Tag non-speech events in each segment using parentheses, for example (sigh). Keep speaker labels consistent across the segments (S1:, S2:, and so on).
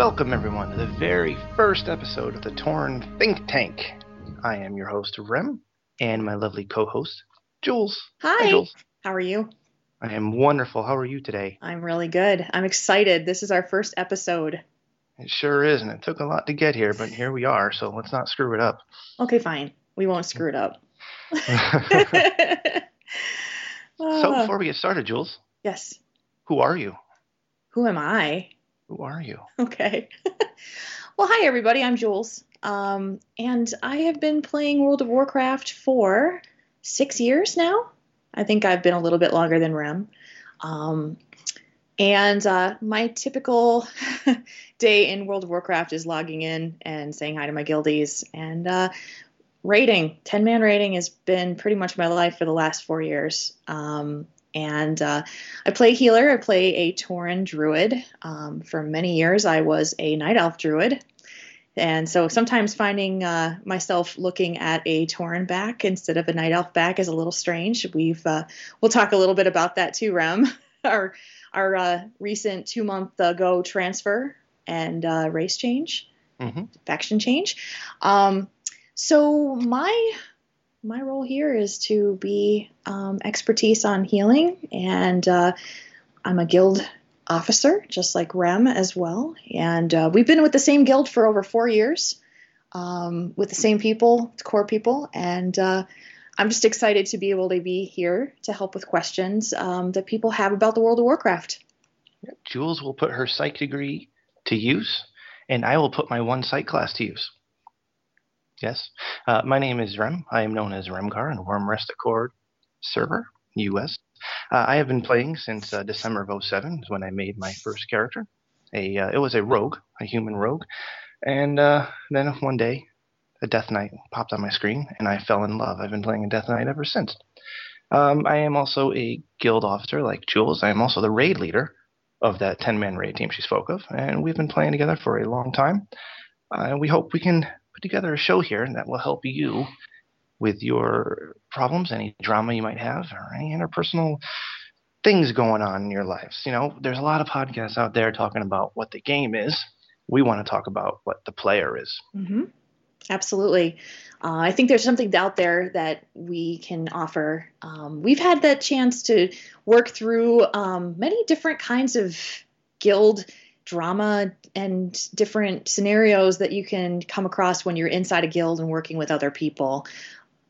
S1: Welcome, everyone, to the very first episode of the Tauren Think Tank. I am your host, Rem, and my lovely co host, Jules.
S2: Hi.
S1: Jules.
S2: How are you?
S1: I am wonderful. How are you today?
S2: I'm really good. I'm excited. This is our first episode.
S1: It sure is, and it took a lot to get here, but here we are, so let's not screw it up.
S2: Okay, fine. We won't screw it up. (laughs)
S1: so,
S2: Ah, (laughs)
S1: before we get started, Jules,
S2: yes.
S1: who are you?
S2: Who am I?
S1: Who are you?
S2: Okay. (laughs) well, hi, everybody. I'm Jules. Um, and I have been playing World of Warcraft for six years now. I think I've been a little bit longer than Rem. Um, and uh, my typical (laughs) day in World of Warcraft is logging in and saying hi to my guildies and uh, raiding. 10 man raiding has been pretty much my life for the last four years. Um, and uh, I play healer. I play a Tauren druid. Um, for many years, I was a night elf druid. And so sometimes finding uh, myself looking at a Tauren back instead of a night elf back is a little strange. We've uh, we'll talk a little bit about that too, Rem. (laughs) our our uh, recent two month ago transfer and uh, race change,
S1: hmm
S2: faction change. Um, so my my role here is to be um, expertise on healing, and uh, I'm a guild officer, just like Rem as well. And uh, we've been with the same guild for over four years, um, with the same people, core people, and uh, I'm just excited to be able to be here to help with questions um, that people have about the World of Warcraft.
S1: Jules will put her psych degree to use, and I will put my one psych class to use. Yes. Uh, my name is Rem. I am known as Remgar in Wyrmrest Accord server, US. Uh, I have been playing since uh, December of 07 is when I made my first character. A uh, It was a rogue, a human rogue. And uh, then one day, a Death Knight popped on my screen, and I fell in love. I've been playing a Death Knight ever since. Um, I am also a guild officer like Jules. I am also the raid leader of that 10 man raid team she spoke of, and we've been playing together for a long time. Uh, we hope we can put together a show here that will help you with your problems, any drama you might have, or any interpersonal things going on in your lives. You know, there's a lot of podcasts out there talking about what the game is. We want to talk about what the player is.
S2: hmm Absolutely. Uh, I think there's something out there that we can offer. Um, we've had that chance to work through um, many different kinds of guild drama and different scenarios that you can come across when you're inside a guild and working with other people.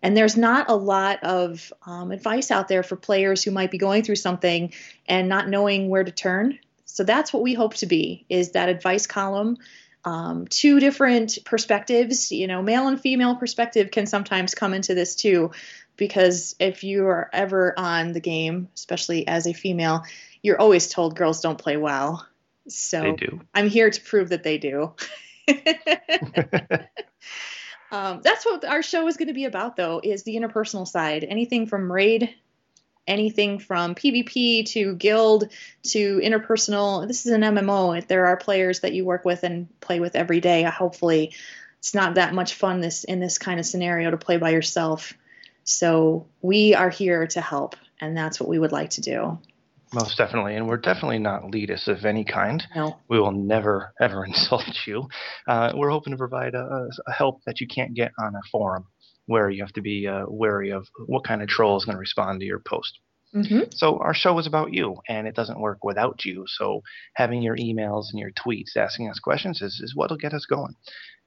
S2: And there's not a lot of um, advice out there for players who might be going through something and not knowing where to turn. So that's what we hope to be is that advice column um, two different perspectives. You know, male and female perspective can sometimes come into this too, because if you are ever on the game, especially as a female, you're always told girls don't play well. So. I'm here to prove that they do. (laughs) um, that's what our show is going to be about, though, is the interpersonal side. Anything from raid, anything from PvP to guild to interpersonal. This is an MMO. There are players that you work with and play with every day. Hopefully, it's not that much fun this in this kind of scenario to play by yourself. So we are here to help, and that's what we would like to do.
S1: Most definitely. And we're definitely not elitists of any kind.
S2: No,
S1: We will never, ever (laughs) insult you. Uh, we're hoping to provide a, a help that you can't get on a forum where you have to be uh, wary of what kind of troll is going to respond to your post.
S2: hmm
S1: So our show is about you, and it doesn't work without you. So having your emails and your tweets asking us questions is, is what'll get us going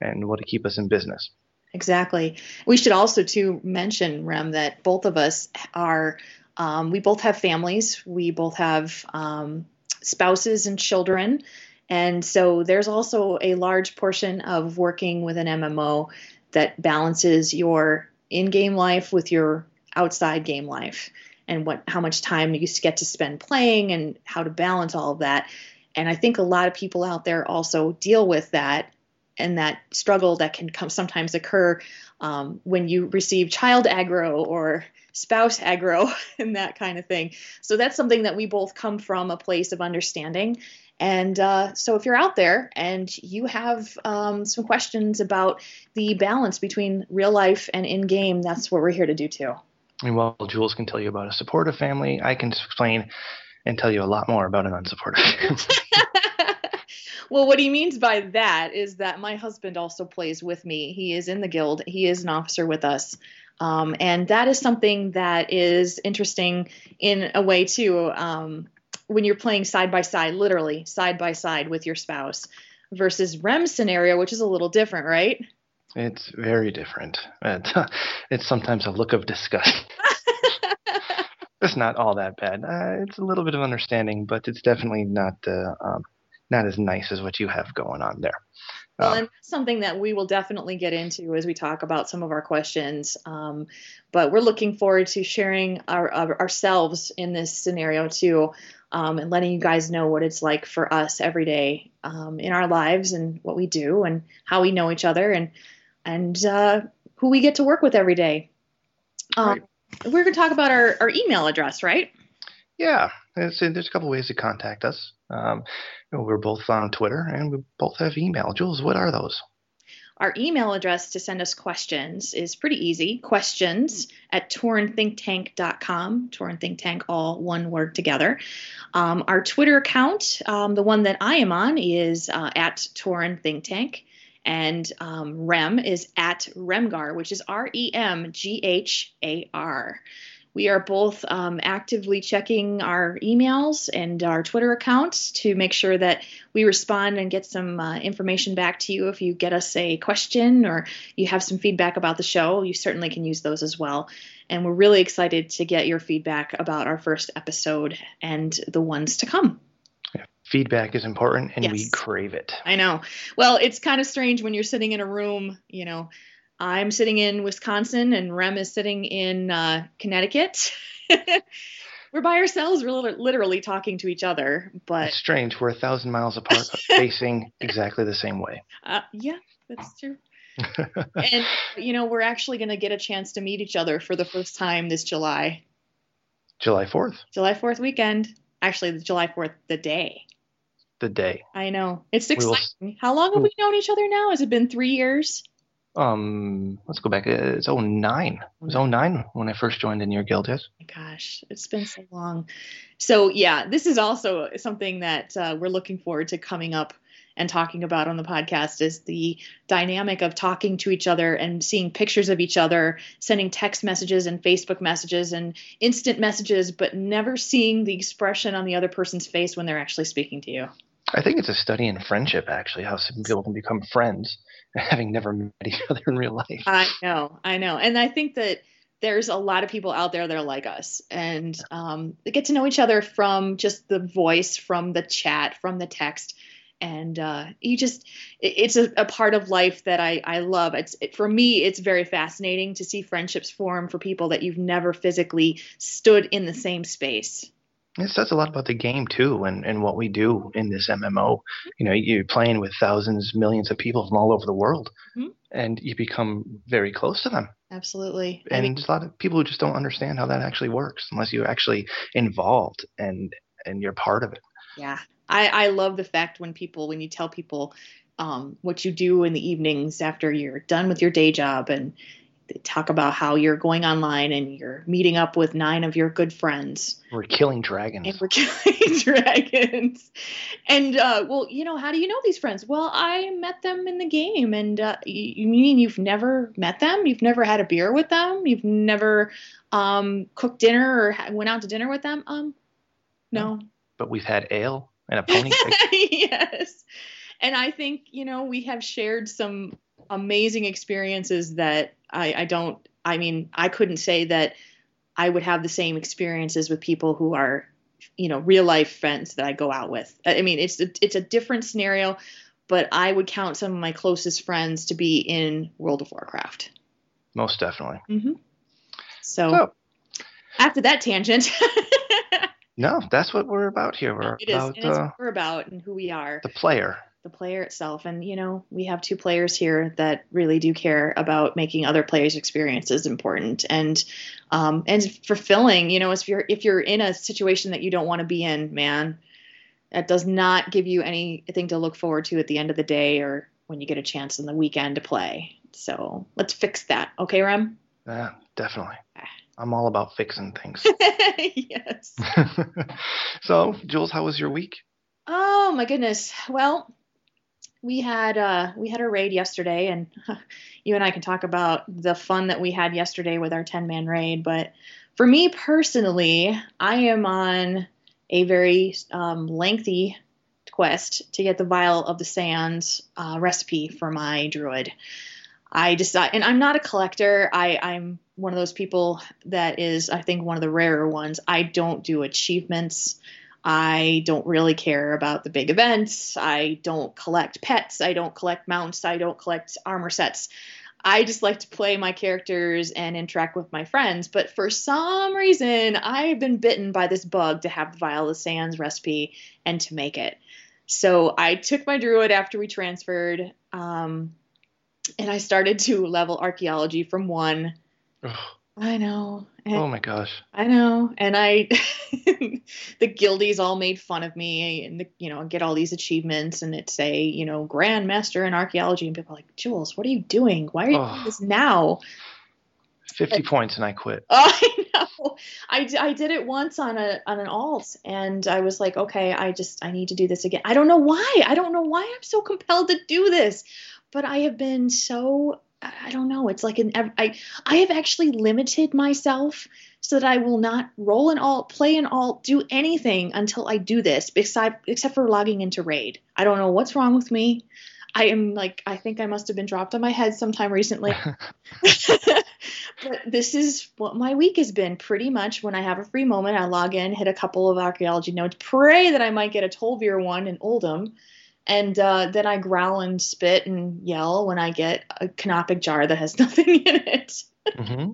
S1: and what'll keep us in business.
S2: Exactly. We should also too mention Rem that both of us are. Um, we both have families. We both have um, spouses and children, and so there's also a large portion of working with an MMO that balances your in-game life with your outside game life, and what how much time you get to spend playing, and how to balance all of that. And I think a lot of people out there also deal with that and that struggle that can come sometimes occur um, when you receive child aggro or spouse aggro (laughs) and that kind of thing. So that's something that we both come from a place of understanding. And uh, so if you're out there and you have um, some questions about the balance between real life and in game, that's what we're here to do too.
S1: And while Jules can tell you about a supportive family, I can explain and tell you a lot more about an unsupportive (laughs) family. (laughs)
S2: well, what he means by that is that my husband also plays with me. He is in the guild. He is an officer with us. Um, and that is something that is interesting in a way too. Um, when you're playing side by side, literally side by side with your spouse, versus Rem's scenario, which is a little different, right?
S1: It's very different. it's (laughs) sometimes a look of disgust. (laughs) it's not all that bad. Uh, it's a little bit of understanding, but it's definitely not uh, um, not as nice as what you have going on there.
S2: Well, um, and something that we will definitely get into as we talk about some of our questions. Um, but we're looking forward to sharing our, our, ourselves in this scenario too, um, and letting you guys know what it's like for us every day um, in our lives and what we do and how we know each other and and uh, who we get to work with every day. Um, right. We're going to talk about our, our email address, right?
S1: Yeah, there's, there's a couple ways to contact us. Um, we're both on Twitter and we both have email. Jules, what are those?
S2: Our email address to send us questions is pretty easy questions at tauren.thinktank.com. Tauren Think Tank, all one word together. Um, our Twitter account, um, the one that I am on, is uh, at Tauren Think Tank. And um, Rem is at Remghar, which is R E M G H A R. We are both um, actively checking our emails and our Twitter accounts to make sure that we respond and get some uh, information back to you. If you get us a question or you have some feedback about the show, you certainly can use those as well. And we're really excited to get your feedback about our first episode and the ones to come
S1: feedback is important and yes. we crave it.
S2: I know. Well, it's kind of strange when you're sitting in a room, you know, I'm sitting in Wisconsin and Rem is sitting in uh, Connecticut. (laughs) We're by ourselves. We're literally talking to each other, but
S1: it's strange. We're a thousand miles apart, (laughs) facing exactly the same way.
S2: Uh, yeah, that's true. (laughs) and you know, we're actually going to get a chance to meet each other for the first time this July.
S1: July 4th.
S2: July 4th weekend. Actually, the July 4th, the day.
S1: The day.
S2: I know. It's exciting. Will... How long have we known each other now? Has it been three years?
S1: Um let's go back. It's 09 it was 09 when i first joined in your guild yes?
S2: Oh gosh it's been so long. So yeah this is also something that uh, we're looking forward to coming up and talking about on the podcast is the dynamic of talking to each other and seeing pictures of each other sending text messages and facebook messages and instant messages but never seeing the expression on the other person's face when they're actually speaking to you
S1: I think it's a study in friendship, actually, how some people can become friends (laughs) having never met each other in real life.
S2: I know, I know, and I think that there's a lot of people out there that are like us, and um, they get to know each other from just the voice, from the chat, from the text, and uh, you just it, it's a, a, part of life that I I love. It's it, for me, it's very fascinating to see friendships form for people that you've never physically stood in the same space.
S1: It says a lot about the game too, and, and what we do in this MMO. You know, you're playing with thousands, millions of people from all over the world, mm-hmm. and you become very close to them.
S2: Absolutely.
S1: And I mean, there's a lot of people who just don't understand how that actually works unless you're actually involved and and you're part of it.
S2: Yeah, I I love the fact when people when you tell people um, what you do in the evenings after you're done with your day job and talk about how you're going online and you're meeting up with nine of your good friends.
S1: We're killing dragons.
S2: And we're (laughs) killing dragons. And uh, well, you know, how do you know these friends? Well, I met them in the game. And uh, you mean you've never met them? You've never had a beer with them? You've never um, cooked dinner or went out to dinner with them? Um, no.
S1: But we've had ale and a (laughs) pony.
S2: yes. And I think you know we have shared some amazing experiences that I, I don't I mean I couldn't say that I would have the same experiences with people who are you know real life friends that I go out with. I mean it's a, it's a different scenario, but I would count some of my closest friends to be in World of Warcraft.
S1: Most definitely.
S2: Mm-hmm. So, so, after that tangent. (laughs)
S1: no, that's what we're about here. We're
S2: it about, is, uh, we're about and who we are.
S1: The player
S2: the player itself. And, you know, we have two players here that really do care about making other players' experiences important and um, and fulfilling. You know, if you're if you're in a situation that you don't want to be in, man, that does not give you anything to look forward to at the end of the day or when you get a chance in the weekend to play. So let's fix that, okay, Rem?
S1: Yeah, definitely. (sighs) I'm all about fixing things. (laughs)
S2: yes. (laughs)
S1: so, Jules, how was your week?
S2: Oh my goodness. Well, we had uh, we had a raid yesterday, and (laughs) you and I can talk about the fun that we had yesterday with our ten man raid. But for me personally, I am on a very um, lengthy quest to get the vial of the sands uh, recipe for my druid. I decide, and I'm not a collector. I, I'm one of those people that is, I think, one of the rarer ones. I don't do achievements. I don't really care about the big events. I don't collect pets. I don't collect mounts. I don't collect armor sets. I just like to play my characters and interact with my friends. But for some reason, I've been bitten by this bug to have the of Sands recipe and to make it. So I took my druid after we transferred, um, and I started to level archaeology from one. I know.
S1: And oh my gosh.
S2: I know. And I, (laughs) the guildies all made fun of me and, the, you know, get all these achievements and it say, you know, Grandmaster in archaeology. And people are like, Jules, what are you doing? Why are you oh. doing this now?
S1: 50 and, points and I quit. (laughs)
S2: I know. I, I did it once on a on an alt and I was like, okay, I just I need to do this again. I don't know why. I don't know why I'm so compelled to do this. But I have been so I don't know. It's like an I I have actually limited myself so that I will not roll an alt, play an alt, do anything until I do this, except except for logging into raid. I don't know what's wrong with me. I am like I think I must have been dropped on my head sometime recently. (laughs) but this is what my week has been pretty much. When I have a free moment, I log in, hit a couple of archaeology nodes, pray that I might get a Tol'vir one in Uldum and uh, then I growl and spit and yell when I get a canopic jar that has (laughs) nothing in it. Mm-hmm.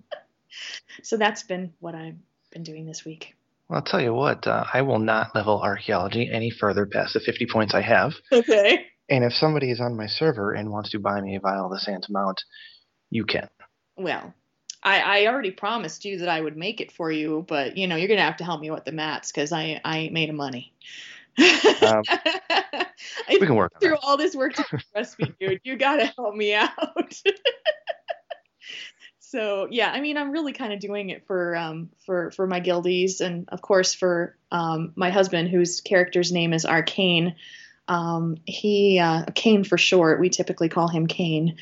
S2: (laughs) so that's been what I've been doing this week.
S1: Well, I'll tell you what, uh, I will not level archaeology any further past the 50 points I have.
S2: Okay.
S1: And if somebody is on my server and wants to buy me a vial of the Sands Mount, you can.
S2: Well, I, I already promised you that I would make it for you, but you know you're gonna have to help me with the mats because I I ain't made of money. Um, (laughs) we can work through all this work to (laughs) recipe, dude. You gotta help me out. (laughs) so yeah, I mean, I'm really kind of doing it for um, for for my guildies, and of course for um, my husband, whose character's name is Arcane. Um, he uh, Kane for short. We typically call him Kane.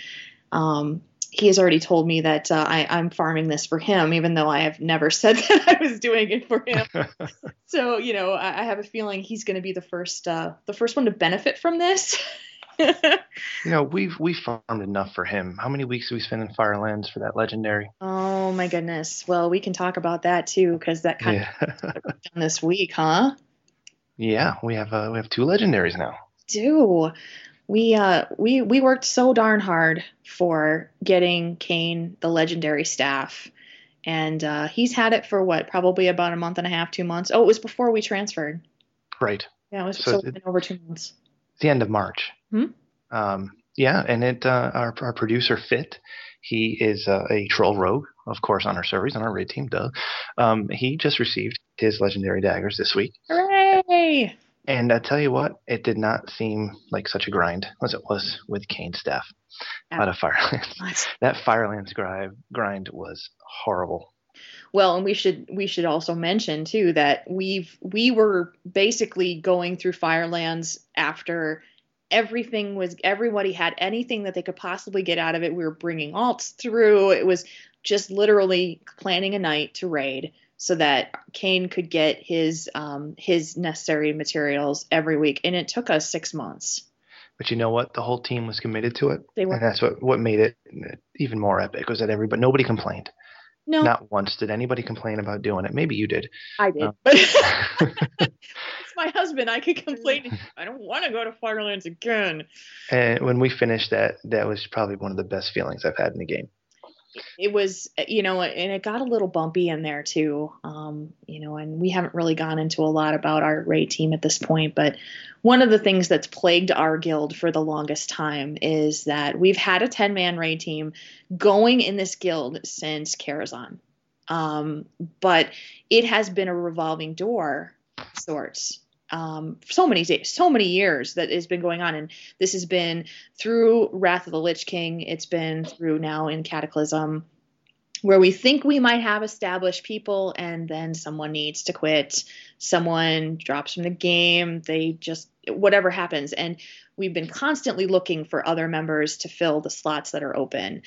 S2: Um, he has already told me that uh, I, I'm farming this for him, even though I have never (laughs) said that I was doing it for him. (laughs) so you know, I, I, have a feeling he's going to be the first uh, the first one to benefit from this. (laughs)
S1: you know, we've we farmed enough for him. How many weeks do we spend in Firelands for that legendary?
S2: Oh my goodness. Well, we can talk about that too because that kind yeah. of done this week, huh?
S1: Yeah, we have uh, we have two legendaries now.
S2: Do we uh we we worked so darn hard for getting Kane the legendary staff. And uh, he's had it for what, probably about a month and a half, two months. Oh, it was before we transferred.
S1: Right.
S2: Yeah, it was so, so over two months.
S1: It's The end of March. Hmm? Um, yeah, and it uh, our our producer Fit, he is uh, a troll rogue, of course, on our servers on our raid team. Duh. Um, he just received his legendary daggers this week.
S2: Hooray!
S1: And I tell you what, it did not seem like such a grind as it was with Kane's staff out of Firelands. that Firelands grind grind was horrible.
S2: Well, and we should we should also mention too that we've we were basically going through Firelands after everything was everybody had anything that they could possibly get out of it. We were bringing alts through. It was just literally planning a night to raid so that Kane could get his um, his necessary materials every week, and it took us six months.
S1: But you know what? The whole team was committed to it, they were. and that's what what made it even more epic. Was that everybody? Nobody complained. No, not once did anybody complain about doing it. Maybe you did.
S2: I did, um, but (laughs) it's (laughs) my husband. I could complain. I don't want to go to Firelands again.
S1: And when we finished that, that was probably one of the best feelings I've had in the game
S2: it was you know and it got a little bumpy in there too um, you know and we haven't really gone into a lot about our raid team at this point but one of the things that's plagued our guild for the longest time is that we've had a 10 man raid team going in this guild since Karazhan. Um, but it has been a revolving door sorts um, so many days, so many years that has been going on, and this has been through Wrath of the Lich King. It's been through now in Cataclysm, where we think we might have established people, and then someone needs to quit. Someone drops from the game. They just whatever happens. And we've been constantly looking for other members to fill the slots that are open.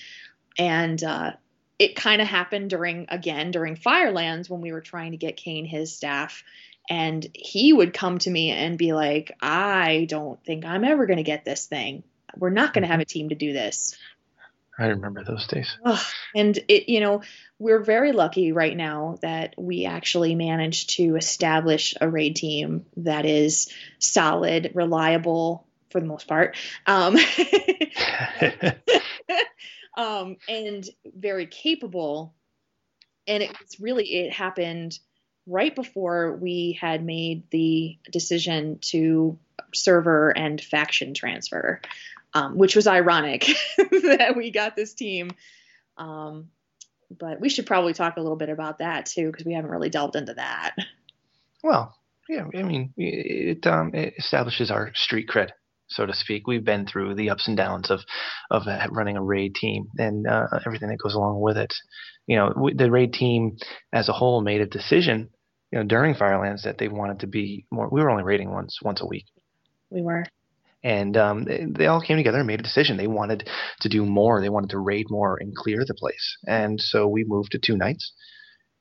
S2: And uh, it kind of happened during, again, during Firelands when we were trying to get Kane his staff. And he would come to me and be like, I don't think I'm ever going to get this thing. We're not going to have a team to do this.
S1: I remember those days.
S2: Ugh. And it, you know, we're very lucky right now that we actually managed to establish a raid team that is solid, reliable for the most part, um, (laughs) (laughs) um, and very capable. And it was really it happened right before we had made the decision to server and faction transfer um, which was ironic (laughs) that we got this team. Um, but we should probably talk a little bit about that too, because we haven't really delved into that.
S1: Well, yeah, I mean, it, um, it establishes our street cred, so to speak. We've been through the ups and downs of of running a raid team and uh, everything that goes along with it. You know, the raid team as a whole made a decision, you know, during Firelands that they wanted to be more. We were only raiding once once a week.
S2: We were
S1: and um, they, they, all came together and made a decision. They wanted to do more. They wanted to raid more and clear the place. And so we moved to two nights.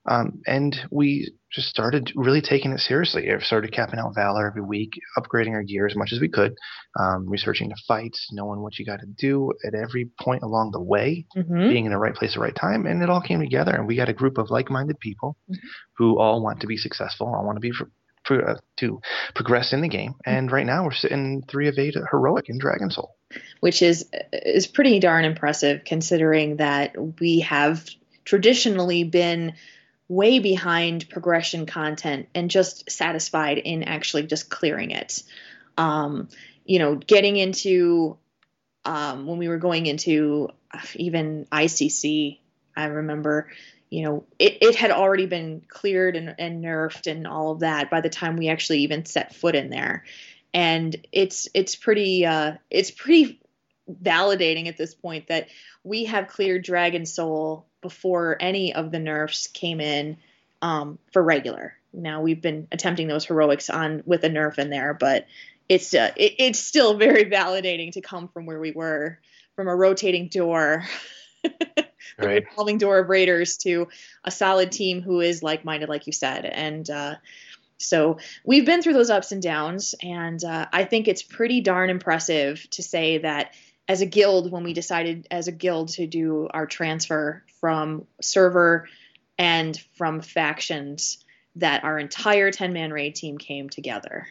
S1: Um, and we just started really taking it seriously. I started capping out Valor every week, upgrading our gear as much as we could, um, researching the fights, knowing what you got to do at every point along the way, mm-hmm. being in the right place at the right time. And it all came together. And we got a group of like minded people mm-hmm. who all want to be successful, all want to be uh, to progress in the game. And right now we're sitting three of eight heroic in Dragon Soul,
S2: which is is pretty darn impressive considering that we have traditionally been way behind progression content and just satisfied in actually just clearing it. Um, you know, getting into um, when we were going into uh, even ICC, I remember you know, it, it had already been cleared and, and nerfed and all of that by the time we actually even set foot in there. And it's it's pretty uh, it's pretty validating at this point that we have cleared Dragon Soul before any of the nerfs came in um, for regular. Now we've been attempting those heroics on with a nerf in there, but it's uh, it, it's still very validating to come from where we were from a rotating door (laughs)
S1: right.
S2: revolving door of Raiders to a solid team who is like minded, like you said. And uh, so we've been through those ups and downs, and uh, I think it's pretty darn impressive to say that as a guild, when we decided as a guild to do our transfer from server and from factions, that our entire 10 man raid team came together.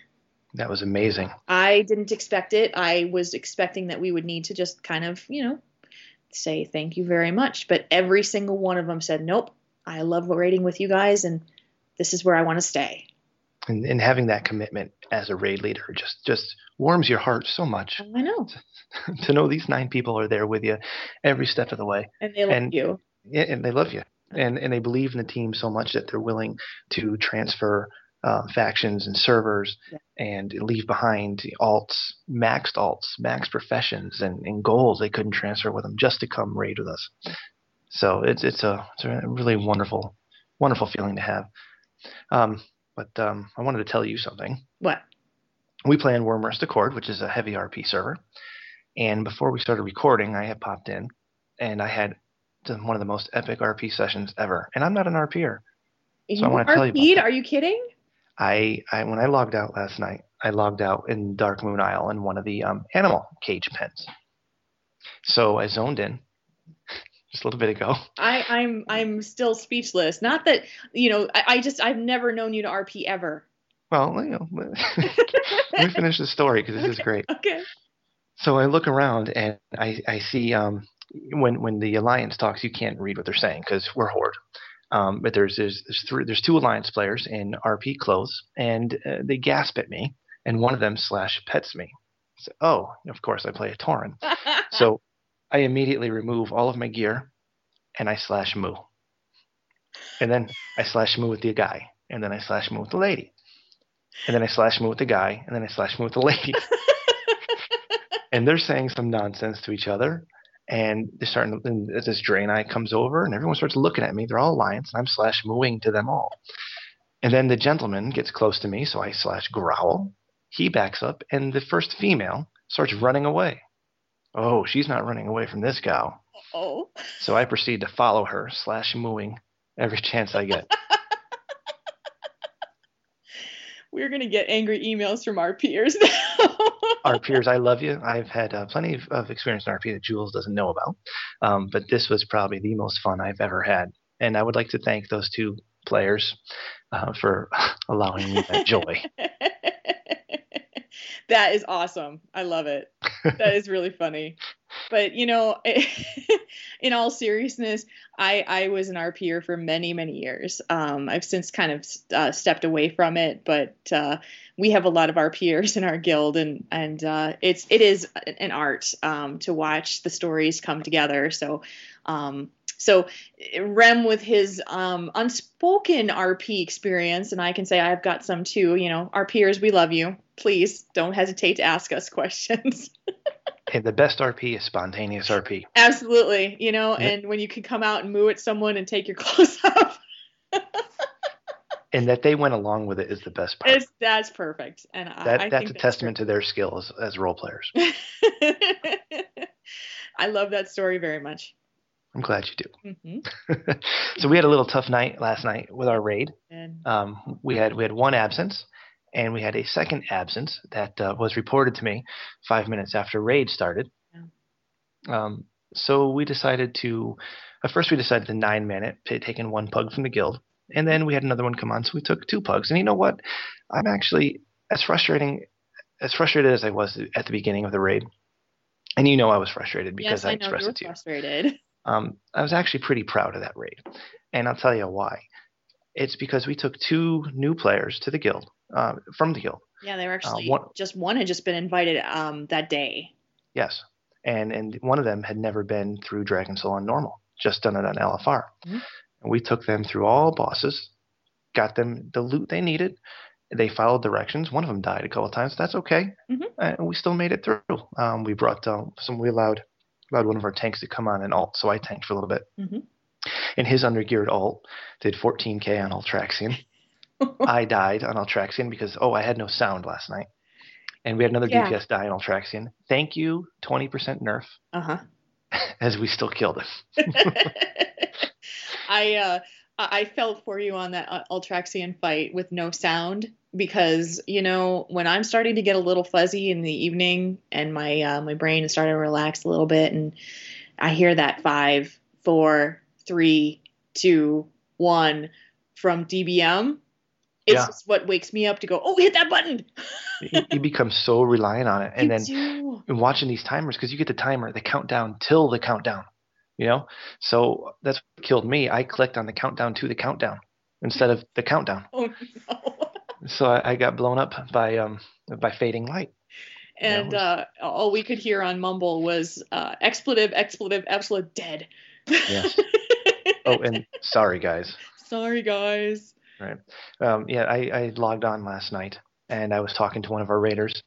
S1: That was amazing.
S2: I didn't expect it. I was expecting that we would need to just kind of, you know, say thank you very much. But every single one of them said, nope, I love raiding with you guys, and this is where I want to stay.
S1: And, and having that commitment as a raid leader just just warms your heart so much.
S2: I know.
S1: To, (laughs) to know these nine people are there with you every step of the way.
S2: And they love and, you.
S1: Yeah, and they love you. And and they believe in the team so much that they're willing to transfer uh, factions and servers yeah. and leave behind alts, maxed alts, maxed professions, and, and goals they couldn't transfer with them just to come raid with us. So it's it's a it's a really wonderful wonderful feeling to have. Um, but um, I wanted to tell you something.
S2: What?
S1: We play on Wyrmrest Accord, which is a heavy RP server. And before we started recording, I had popped in, and I had one of the most epic RP sessions ever. And I'm not an RPer.
S2: So you I want to tell you. About Are you kidding?
S1: I, I when I logged out last night, I logged out in Darkmoon Isle in one of the um, animal cage pens. So I zoned in just a little bit ago.
S2: I, I'm I'm still speechless. Not that you know, I, I just I've never known you to RP ever.
S1: Well, you know, let me (laughs) finish the story because this
S2: okay,
S1: is great.
S2: Okay.
S1: So I look around and I I see um when when the alliance talks, you can't read what they're saying because we're horde. Um, but there's there's there's, three, there's two alliance players in RP clothes, and uh, they gasp at me, and one of them slash pets me. So, oh, of course I play a Tauren, (laughs) so I immediately remove all of my gear, and I slash moo, and then I slash moo with the guy, and then I slash moo with the lady, and then I slash moo with the guy, and then I slash moo with the lady. (laughs) (laughs) and they're saying some nonsense to each other and they're starting to, and this Draenei comes over and everyone starts looking at me. They're all alliance and I'm slash mooing to them all. And then the gentleman gets close to me, so I slash growl. he backs up, and the first female starts running away. Oh, she's not running away from this gal.
S2: Oh.
S1: So I proceed to follow her, slash mooing every chance I get. (laughs)
S2: We're gonna get angry emails from our peers now.
S1: our peers, I love you. (laughs) I've had uh, plenty of, of, experience in RP that Jules doesn't know about, um, but this was probably the most fun I've ever had. And I would like to thank those two players uh, for (laughs) allowing me that joy.
S2: That is awesome. I love it. That is really funny. But you know, (laughs) in all seriousness, I I was an RPer for many many years. Um, I've since kind of uh, stepped away from it, but uh, we have a lot of RPers in our guild, and and uh, it's it is an art um, to watch the stories come together. So. Um, so Rem with his um, unspoken RP experience, and I can say I've got some too. You know, RPers, we love you. Please don't hesitate to ask us questions. (laughs)
S1: and the best RP is spontaneous RP.
S2: Absolutely, you know, yep. and when you can come out and moo at someone and take your (laughs) clothes off.
S1: and that they went along with it is the best part.
S2: It's, that's perfect, and
S1: that,
S2: I,
S1: that's a
S2: that's
S1: testament perfect. to their skills as role players. (laughs)
S2: I love that story very much.
S1: I'm glad you do. Mm-hmm. so we had a little tough night last night with our raid. Um, we had we had one absence, and we had a second absence that uh, was reported to me five minutes after raid started. Yeah. Um, so we decided to. At first, we decided to nine man it, taking one pug from the guild, and then we had another one come on, so we took two pugs. And you know what? I'm actually as frustrating as frustrated as I was at the beginning of the raid. And you know I was frustrated because
S2: yes, I,
S1: I expressed
S2: you
S1: it to you.
S2: Frustrated.
S1: Um, I was actually pretty proud of that raid, and I'll tell you why. It's because we took two new players to the guild uh, from the guild.
S2: Yeah, they were uh, actually uh, one, just one had just been invited um, that day.
S1: Yes, and and one of them had never been through Dragon Soul on normal, just done it on LFR. Mm-hmm. And we took them through all bosses, got them the loot they needed. They followed directions. One of them died a couple of times. That's okay, mm-hmm. and we still made it through. Um, we brought uh, some. We allowed allowed one of our tanks to come on and alt, so I tanked for a little bit. Mm-hmm. And his undergeared alt did 14k on Ultraxion. (laughs) (laughs) I died on Ultraxion because oh I had no sound last night, and we had another yeah. DPS die on Ultraxion. Thank you, 20% nerf.
S2: Uh huh. (laughs)
S1: As we still killed him. (laughs)
S2: I uh, I felt for you on that Ultraxion fight with no sound because you know when I'm starting to get a little fuzzy in the evening and my uh, my brain is starting to relax a little bit and I hear that five, four, three, two, one from DBM. It's yeah. just what wakes me up to go, oh, hit that button.
S1: you, become so reliant on it, (laughs) and you then do. watching these timers because you get the timer, the countdown till the countdown. You know, so that's what killed me. I clicked on the countdown to the countdown instead of the countdown. (laughs)
S2: Oh no
S1: so I, I got blown up by um by fading light.
S2: And was... uh, all we could hear on Mumble was uh, expletive, expletive, expletive, dead.
S1: Yes. (laughs) oh, and sorry guys.
S2: Sorry guys.
S1: Right. Um, yeah, I, I logged on last night and I was talking to one of our raiders,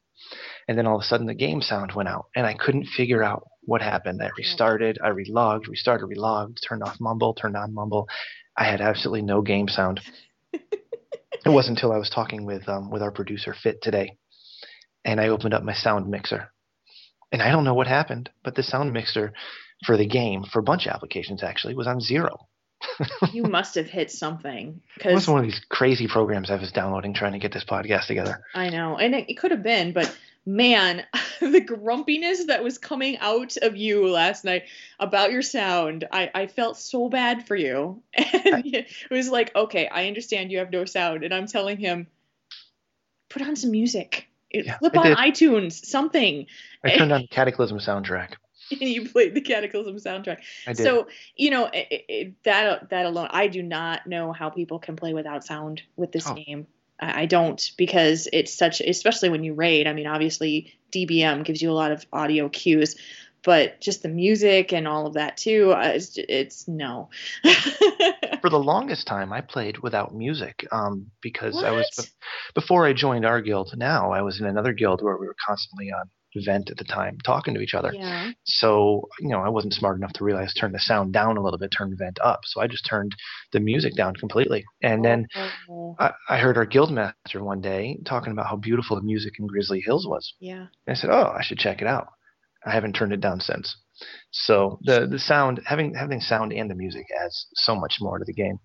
S1: and then all of a sudden the game sound went out, and I couldn't figure out what happened. I restarted, I relogged, restarted, relogged, turned off Mumble, turned on Mumble. I had absolutely no game sound. (laughs) It wasn't until I was talking with um, with our producer Fit today, and I opened up my sound mixer, and I don't know what happened, but the sound mixer for the game for a bunch of applications actually was on zero.
S2: You (laughs) must have hit something
S1: because it was one of these crazy programs I was downloading trying to get this podcast together.
S2: I know, and it, it could have been, but man, (laughs) the grumpiness that was coming out of you last night about your sound, I, I felt so bad for you. (laughs) And I, it was like, okay, I understand you have no sound. And I'm telling him, put on some music. Yeah, Flip on iTunes, something.
S1: I turned on the Cataclysm soundtrack. (laughs)
S2: and you played the Cataclysm soundtrack.
S1: I did.
S2: So you know it, it, that that alone, I do not know how people can play without sound with this oh. game. I don't because it's such, especially when you raid. I mean, obviously DBM gives you a lot of audio cues, but just the music and all of that too. Uh, it's, it's no. (laughs)
S1: For the longest time, I played without music um, because what? I was before I joined our guild. Now I was in another guild where we were constantly on vent at the time talking to each other.
S2: Yeah.
S1: So, you know, I wasn't smart enough to realize turn the sound down a little bit, turn the vent up. So I just turned the music down completely. And then
S2: Oh,
S1: I, I heard our guild master one day talking about how beautiful the music in Grizzly Hills was.
S2: yeah.
S1: And I said, "Oh, I should check it out." I haven't turned it down since. So the the sound having having sound and the music adds so much more to the game.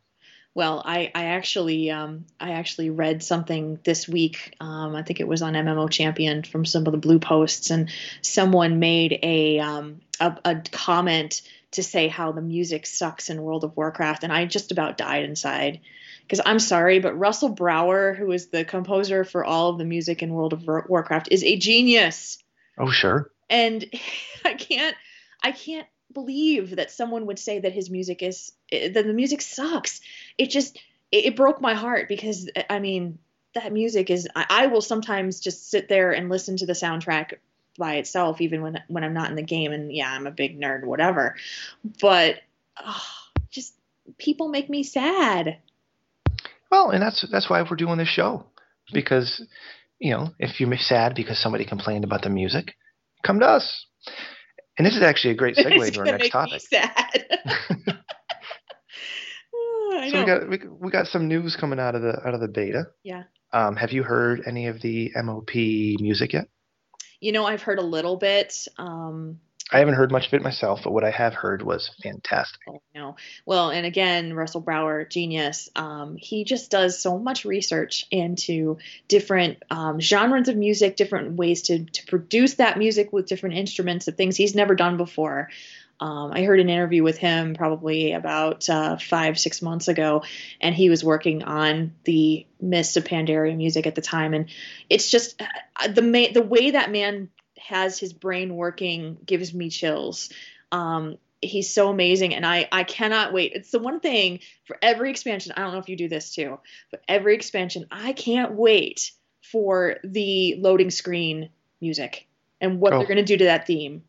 S2: Well, I, I actually um, I actually read something this week. Um, I think it was on MMO Champion from some of the blue posts, and someone made a um, a, a comment to say how the music sucks in World of Warcraft, and I just about died inside. Because I'm sorry, but Russell Brower, who is the composer for all of the music in World of Warcraft, is a genius
S1: Oh, sure.
S2: and (laughs) I can't I can't believe that someone would say that his music is that the music sucks. It just it, broke my heart because I mean that music is I, I will sometimes just sit there and listen to the soundtrack by itself even when when I'm not in the game and yeah I'm a big nerd whatever but oh, just people make me sad
S1: Well, and that's that's why we're doing this show because you know if you're sad because somebody complained about the music, come to us. And this is actually a great segue to our next topic.
S2: sad (laughs) (laughs) Oh,
S1: So we got we, we got some news coming out of the out of the beta.
S2: Yeah.
S1: Um, have you heard any of the MOP music yet?
S2: You know, I've heard a little bit. Um,
S1: I haven't heard much of it myself, but what I have heard was fantastic.
S2: oh, no. Well, and again, Russell Brower, genius. Um, he just does so much research into different um, genres of music, different ways to, to produce that music with different instruments and things he's never done before. Um, I heard an interview with him probably about uh, five, six months ago, and he was working on the Mists of Pandaria music at the time. And it's just uh, the ma- the way that man has his brain working gives me chills. Um, he's so amazing, and I I cannot wait. It's the one thing for every expansion. I don't know if you do this too, but every expansion, I can't wait for the loading screen music and what
S1: Oh.
S2: they're going to do to that theme.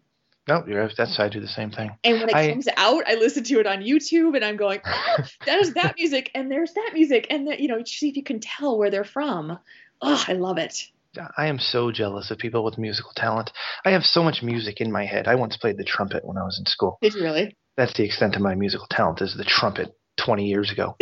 S1: No, you're, that's I do the same thing.
S2: And when it
S1: I-
S2: comes out, I listen to it on YouTube, and I'm going, oh, "There's that (laughs) music, and there's that music, and the, you know, see if you can tell where they're from." Oh, I love it.
S1: I am so jealous of people with musical talent. I have so much music in my head. I once played the trumpet when I was in school.
S2: Did you really?
S1: That's the extent of my musical talent is the trumpet 20 years ago.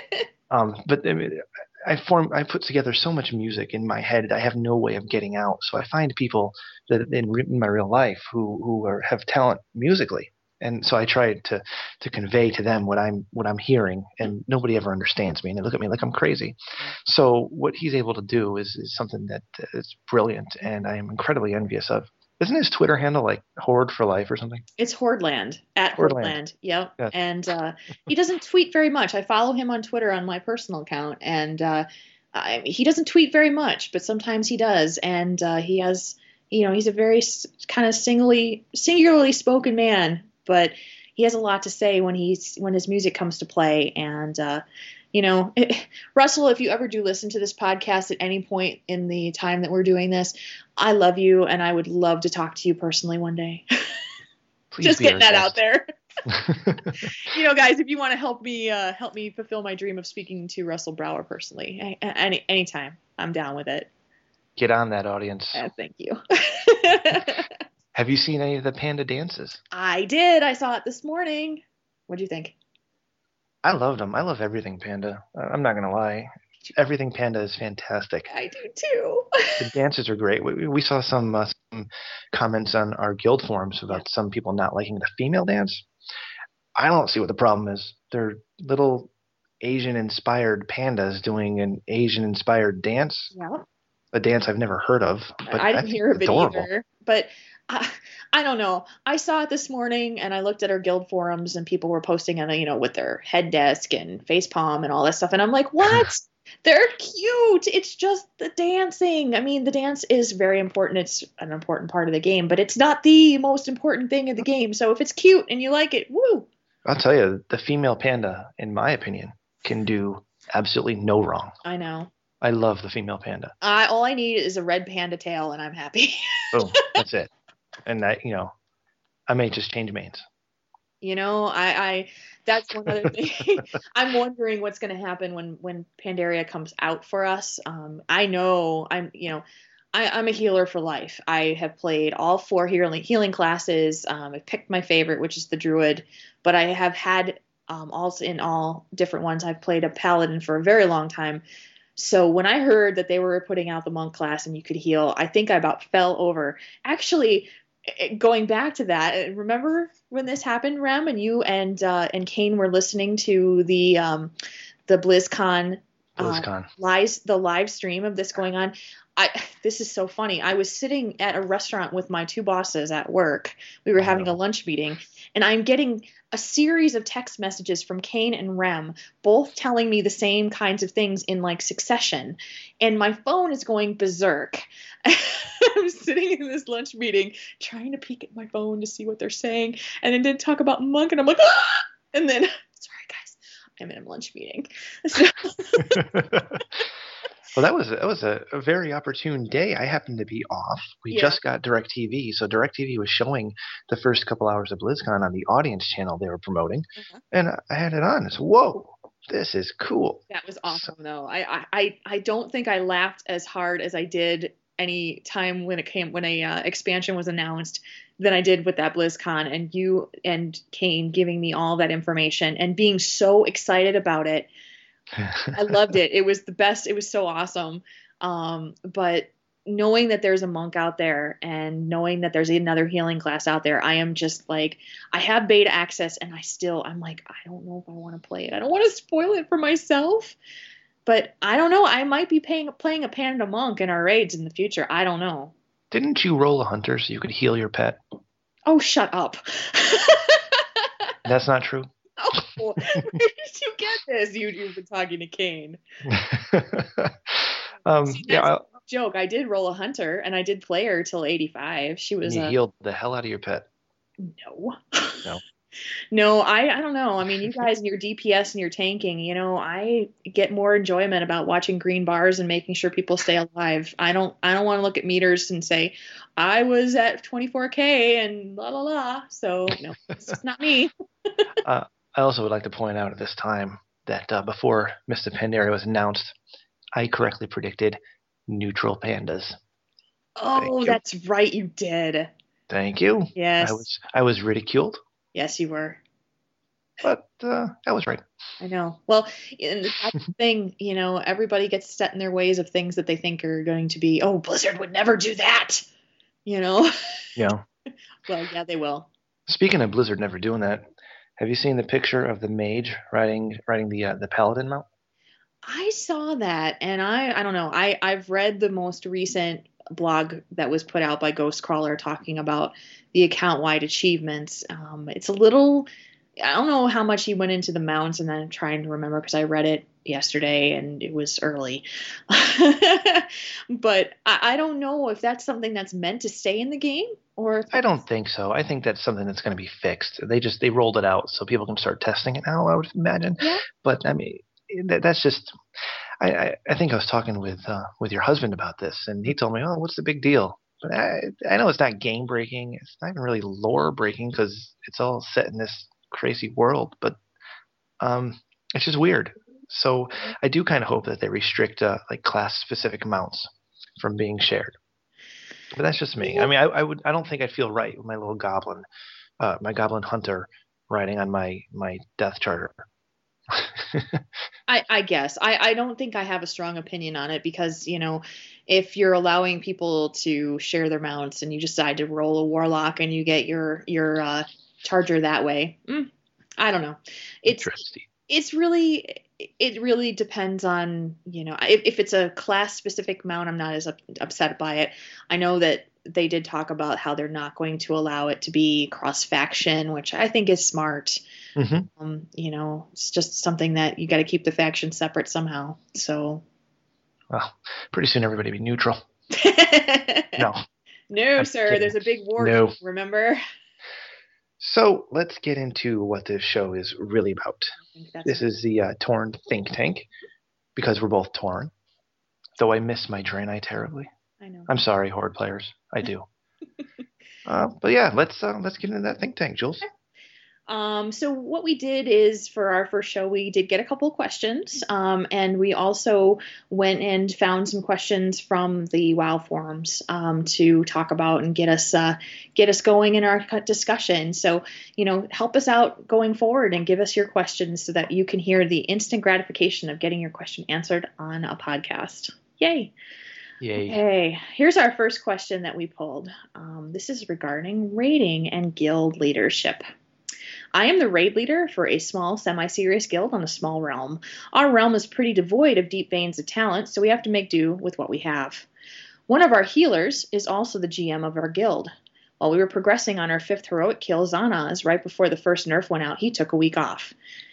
S1: (laughs) um, but I, mean, I form I put together so much music in my head that I have no way of getting out. So I find people that in, in my real life who who are, have talent musically, and so I try to to convey to them what I'm what I'm hearing, and nobody ever understands me, and they look at me like I'm crazy. So what he's able to do is is something that is brilliant, and I am incredibly envious of. Isn't his Twitter handle like Horde for Life or something?
S2: It's Hordland at
S1: Hordland.
S2: Hordland. Yep.
S1: Yes.
S2: And uh, he doesn't tweet very much. I follow him on Twitter on my personal account, and uh, I, he doesn't tweet very much, but sometimes he does. And uh, he has, you know, he's a very kind of singly, singularly spoken man, but he has a lot to say when he's when his music comes to play. And uh, you know, (laughs) Russell, if you ever do listen to this podcast at any point in the time that we're doing this, I love you, and I would love to talk to you personally one day. (laughs)
S1: Please
S2: Just getting that out there. (laughs) you know, guys, if you want to help me uh, help me fulfill my dream of speaking to Russell Brower personally, any anytime, I'm down with it.
S1: Get on that audience.
S2: Uh, thank you.
S1: Have you seen any of the panda dances?
S2: I did. I saw it this morning. What do you think?
S1: I loved them. I love everything panda. I'm not gonna lie. Everything panda is fantastic.
S2: I do too. (laughs)
S1: The dances are great. We, we saw some, uh, some comments on our guild forums about some people not liking the female dance. I don't see what the problem is. They're little Asian-inspired pandas doing an Asian-inspired dance,
S2: yeah.
S1: a dance I've never heard of. But
S2: I didn't hear of it
S1: adorable.
S2: either. But I, I don't know. I saw it this morning and I looked at our guild forums and people were posting on, you know, with their head desk and face palm and all that stuff. And I'm like, what? (laughs) They're cute. It's just the dancing. I mean, the dance is very important. It's an important part of the game, but it's not the most important thing in the game. So if it's cute and you like it, woo.
S1: I'll tell you, the female panda, in my opinion, can do absolutely no wrong.
S2: I know.
S1: I love the female panda.
S2: I all I need is a red panda tail and I'm happy. (laughs)
S1: Boom, that's it. And I, you know, I may just change mains.
S2: You know, I, I that's one other thing. (laughs) I'm wondering what's going to happen when when Pandaria comes out for us. Um, I know I'm, you know, I, I'm a healer for life. I have played all four healing healing classes. Um, I picked my favorite, which is the druid, but I have had um, also in all different ones. I've played a paladin for a very long time. So when I heard that they were putting out the monk class and you could heal, I think I about fell over. Actually, going back to that, eh, remember when this happened, Rem, and you and uh, and Kane were listening to the um, the BlizzCon, uh,
S1: BlizzCon.
S2: live the live stream of this going on. I (sighs) this is so funny. I was sitting at a restaurant with my two bosses at work. We were
S1: Oh,
S2: having a lunch meeting, and I'm getting a series of text messages from Kane and Rem, both telling me the same kinds of things in like succession. And my phone is going berserk. (laughs) I'm sitting in this lunch meeting trying to peek at my phone to see what they're saying, and then did talk about monk, and I'm like, ah! and then (laughs) sorry guys, I'm in a lunch meeting. (laughs) So,
S1: well, that was that was a, a very opportune day. I happened to be off. We
S2: Yeah.
S1: just got Directv, so Directv was showing the first couple hours of BlizzCon on the audience channel they were promoting,
S2: Uh-huh.
S1: and I had it on. It's whoa, this is cool.
S2: That was awesome, though. I, I, I, I don't think I laughed as hard as I did any time when it came when a uh, expansion was announced than I did with that BlizzCon and you and Kane giving me all that information and being so excited about it. I loved it. It was the best. It was so awesome. Um, but knowing that there's a monk out there and knowing that there's another healing class out there, I am just like I have beta access and I still I'm like I don't know if I want to play it. I don't want to spoil it for myself. But I don't know. I might be paying, playing a panda monk in our raids in the future. I don't know.
S1: Didn't you roll a hunter so you could heal your pet?
S2: Oh, shut up. (laughs)
S1: That's not true.
S2: oh, where (laughs) did you (laughs) get? You, you've been talking to Kane. (laughs)
S1: um, yeah, I,
S2: joke. I did roll a hunter and I did play her till 85. She was
S1: you
S2: a
S1: healed the hell out of your pet.
S2: no.
S1: No. (laughs)
S2: No, I, I don't know. I mean, you guys and your DPS and your tanking, you know, I get more enjoyment about watching green bars and making sure people stay alive. I don't I don't want to look at meters and say I was at 24k and la la la. So, no, it's just not me.
S1: I also would like to point out at this time that uh, before Mists of Pandaria was announced, I correctly predicted neutral pandas.
S2: Oh, that's right, you did.
S1: Thank you.
S2: Yes.
S1: I was I was ridiculed,
S2: Yes, you were.
S1: but uh, I was right.
S2: I know. Well, that's the (laughs) thing, you know, everybody gets set in their ways of things that they think are going to be, oh, Blizzard would never do that. You know?
S1: Yeah. (laughs)
S2: well, yeah, they will.
S1: Speaking of Blizzard never doing that, have you seen the picture of the mage riding riding the uh, the paladin mount?
S2: I saw that and I I don't know. I I've read the most recent blog that was put out by Ghostcrawler talking about the account wide achievements. Um, it's a little I don't know how much he went into the mounts and then trying to remember because I read it yesterday and it was early. (laughs) but I, I don't know if that's something that's meant to stay in the game or if
S1: I don't think so. I think that's something that's going to be fixed. They just they rolled it out so people can start testing it now. I would imagine.
S2: Yeah.
S1: But I mean, that, that's just. I, I I think I was talking with uh, with your husband about this, and he told me, "Oh, what's the big deal?" But I I know it's not game breaking. It's not even really lore breaking because it's all set in this crazy world. But um, it's just weird. So I do kind of hope that they restrict uh, like class specific mounts from being shared. But that's just me. I mean, I, I would. I don't think I'd feel right with my little goblin, uh, my goblin hunter, riding on my my death charger.
S2: I, I guess I, I don't think I have a strong opinion on it because you know if you're allowing people to share their mounts and you decide to roll a warlock and you get your your uh, charger that way, mm, I don't know. It's it's really it really depends on you know if, if it's a class specific mount i'm not as up, upset by it i know that they did talk about how they're not going to allow it to be cross faction which i think is smart
S1: hmm
S2: um, you know it's just something that you got to keep the factions separate somehow so
S1: Well, pretty soon everybody be neutral. (laughs) No.
S2: no
S1: I'm
S2: sir
S1: kidding.
S2: there's a big war
S1: No.
S2: remember
S1: So let's get into what this show is really about.
S2: I think that's
S1: This is the uh, Torn Think Tank because we're both torn. Though I miss my Draenei terribly.
S2: i know
S1: I'm sorry, Horde players. I (laughs) do. (laughs) uh, but yeah, let's uh, let's get into that think tank, Jules.
S2: Um, so what we did is for our first show, we did get a couple of questions, um, and we also went and found some questions from the WoW forums um, to talk about and get us uh, get us going in our discussion. So you know, help us out going forward and give us your questions so that you can hear the instant gratification of getting your question answered on a podcast. Yay!
S1: Yay.
S2: Okay, here's our first question that we pulled. Um, this is regarding rating and guild leadership. I am the raid leader for a small, semi serious guild on a small realm. Our realm is pretty devoid of deep veins of talent, so we have to make do with what we have. One of our healers is also the GM of our guild. While we were progressing on our fifth heroic kill, Zon'ozz, right before the first nerf went out, he took a week off.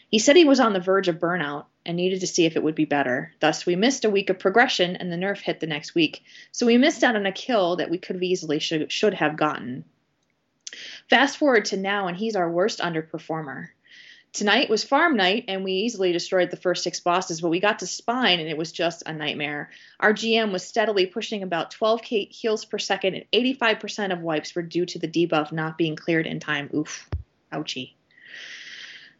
S2: He said he was on the verge of burnout and needed to see if it would be better. Thus, we missed a week of progression and the nerf hit the next week. So we missed out on a kill that we could have easily should, should have gotten. Fast forward to now, and he's our worst underperformer. Tonight was farm night, and we easily destroyed the first six bosses, but we got to spine, and it was just a nightmare. Our GM was steadily pushing about 12k heals per second, and 85% of wipes were due to the debuff not being cleared in time. Oof. Ouchie.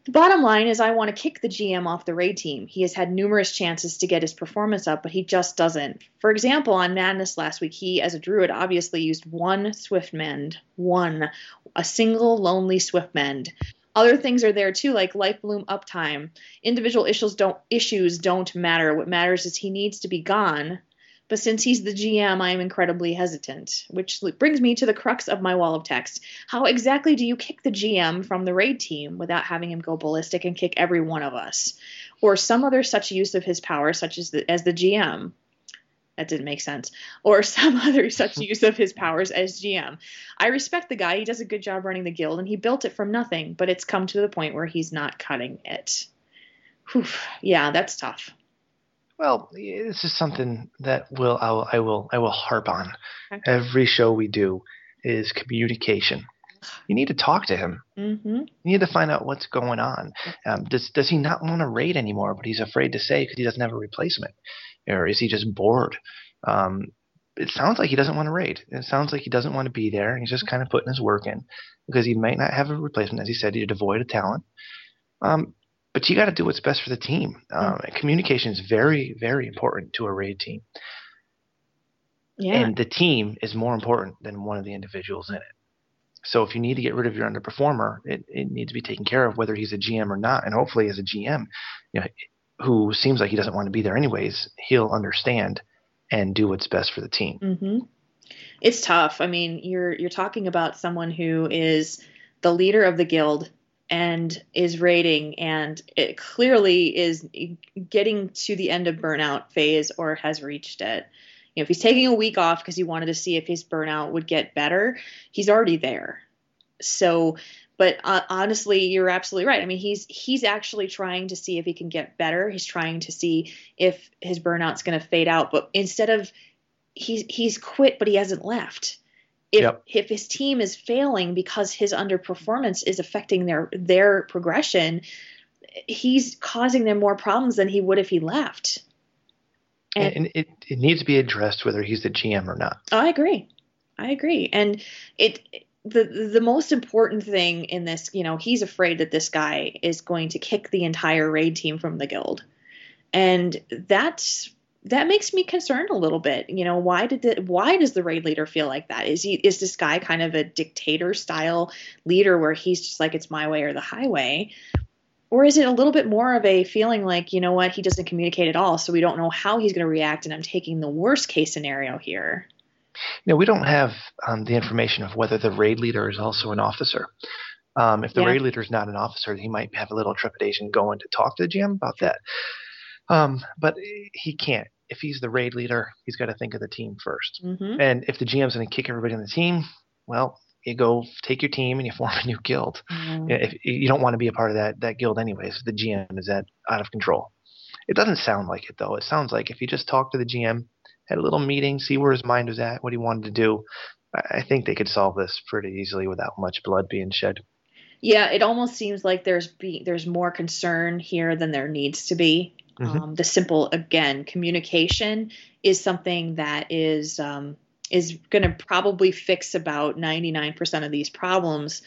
S2: The bottom line is, I want to kick the GM off the raid team. He has had numerous chances to get his performance up, but he just doesn't. For example, on Madness last week, he, as a druid, obviously used one Swiftmend. One. A single lonely Swiftmend. Other things are there too, like Lifebloom uptime. Individual issues don't issues don't matter. What matters is he needs to be gone but since he's the GM, I am incredibly hesitant, which brings me to the crux of my wall of text. How exactly do you kick the GM from the raid team without having him go ballistic and kick every one of us? Or some other such use of his power, such as the, as the GM? That didn't make sense. Or (laughs) some other such (laughs) use of his powers as GM. I respect the guy. He does a good job running the guild, and he built it from nothing, but it's come to the point where he's not cutting it. Whew. Yeah, that's tough.
S1: Well, this is something that will I will I will, I will harp on. Okay. Every show we do is communication. You need to talk to him.
S2: Mm-hmm. You
S1: need to find out what's going on. Um, does does he not want to raid anymore, but he's afraid to say because he doesn't have a replacement, or is he just bored? Um, it sounds like he doesn't want to raid. It sounds like he doesn't want to be there. He's just kind of putting his work in because he might not have a replacement, as he said. He's devoid of talent. Um, but you got to do what's best for the team. Um, mm. Communication is very, very important to a raid team.
S2: Yeah.
S1: And the team is more important than one of the individuals in it. So if you need to get rid of your underperformer, it, it needs to be taken care of, whether he's a GM or not. And hopefully, as a GM, you know, who seems like he doesn't want to be there anyways, he'll understand and do what's best for the team.
S2: Mm-hmm. It's tough. I mean, you're you're talking about someone who is the leader of the guild and is raiding and it clearly is getting to the end of burnout phase or has reached it. You know, if he's taking a week off because he wanted to see if his burnout would get better, he's already there. So, but uh, honestly, you're absolutely right. I mean, he's he's actually trying to see if he can get better. He's trying to see if his burnout's going to fade out. But instead of he's he's quit, but he hasn't left if yep. if his team is failing because his underperformance is affecting their their progression, he's causing them more problems than he would if he left.
S1: And, and it, it needs to be addressed whether he's the GM or not.
S2: I agree. I agree. And it the the most important thing in this, you know, he's afraid that this guy is going to kick the entire raid team from the guild. And that's that makes me concerned a little bit. You know, why did the why does the raid leader feel like that? Is he is this guy kind of a dictator style leader where he's just like it's my way or the highway? Or is it a little bit more of a feeling like, you know what, he doesn't communicate at all, so we don't know how he's going to react, and I'm taking the worst case scenario here?
S1: You know, we don't have um, the information of whether the raid leader is also an officer. Um, if the yeah. raid leader is not an officer, he might have a little trepidation going to talk to the GM about that. Um, but he can't. If he's the raid leader, he's got to think of the team 1st
S2: mm-hmm.
S1: And if the GM's going to kick everybody on the team, well, you go take your team and you (laughs) form a new guild.
S2: Mm-hmm.
S1: If you don't want to be a part of that that guild anyways, the GM is that out of control. It doesn't sound like it though. It sounds like if you just talk to the GM, had a little meeting, see where his mind was at, what he wanted to do, I think they could solve this pretty easily without much blood being shed.
S2: Yeah, it almost seems like there's be, there's more concern here than there needs to be. Mm-hmm. Um, the simple again communication is something that is um, is going to probably fix about 99% of these problems.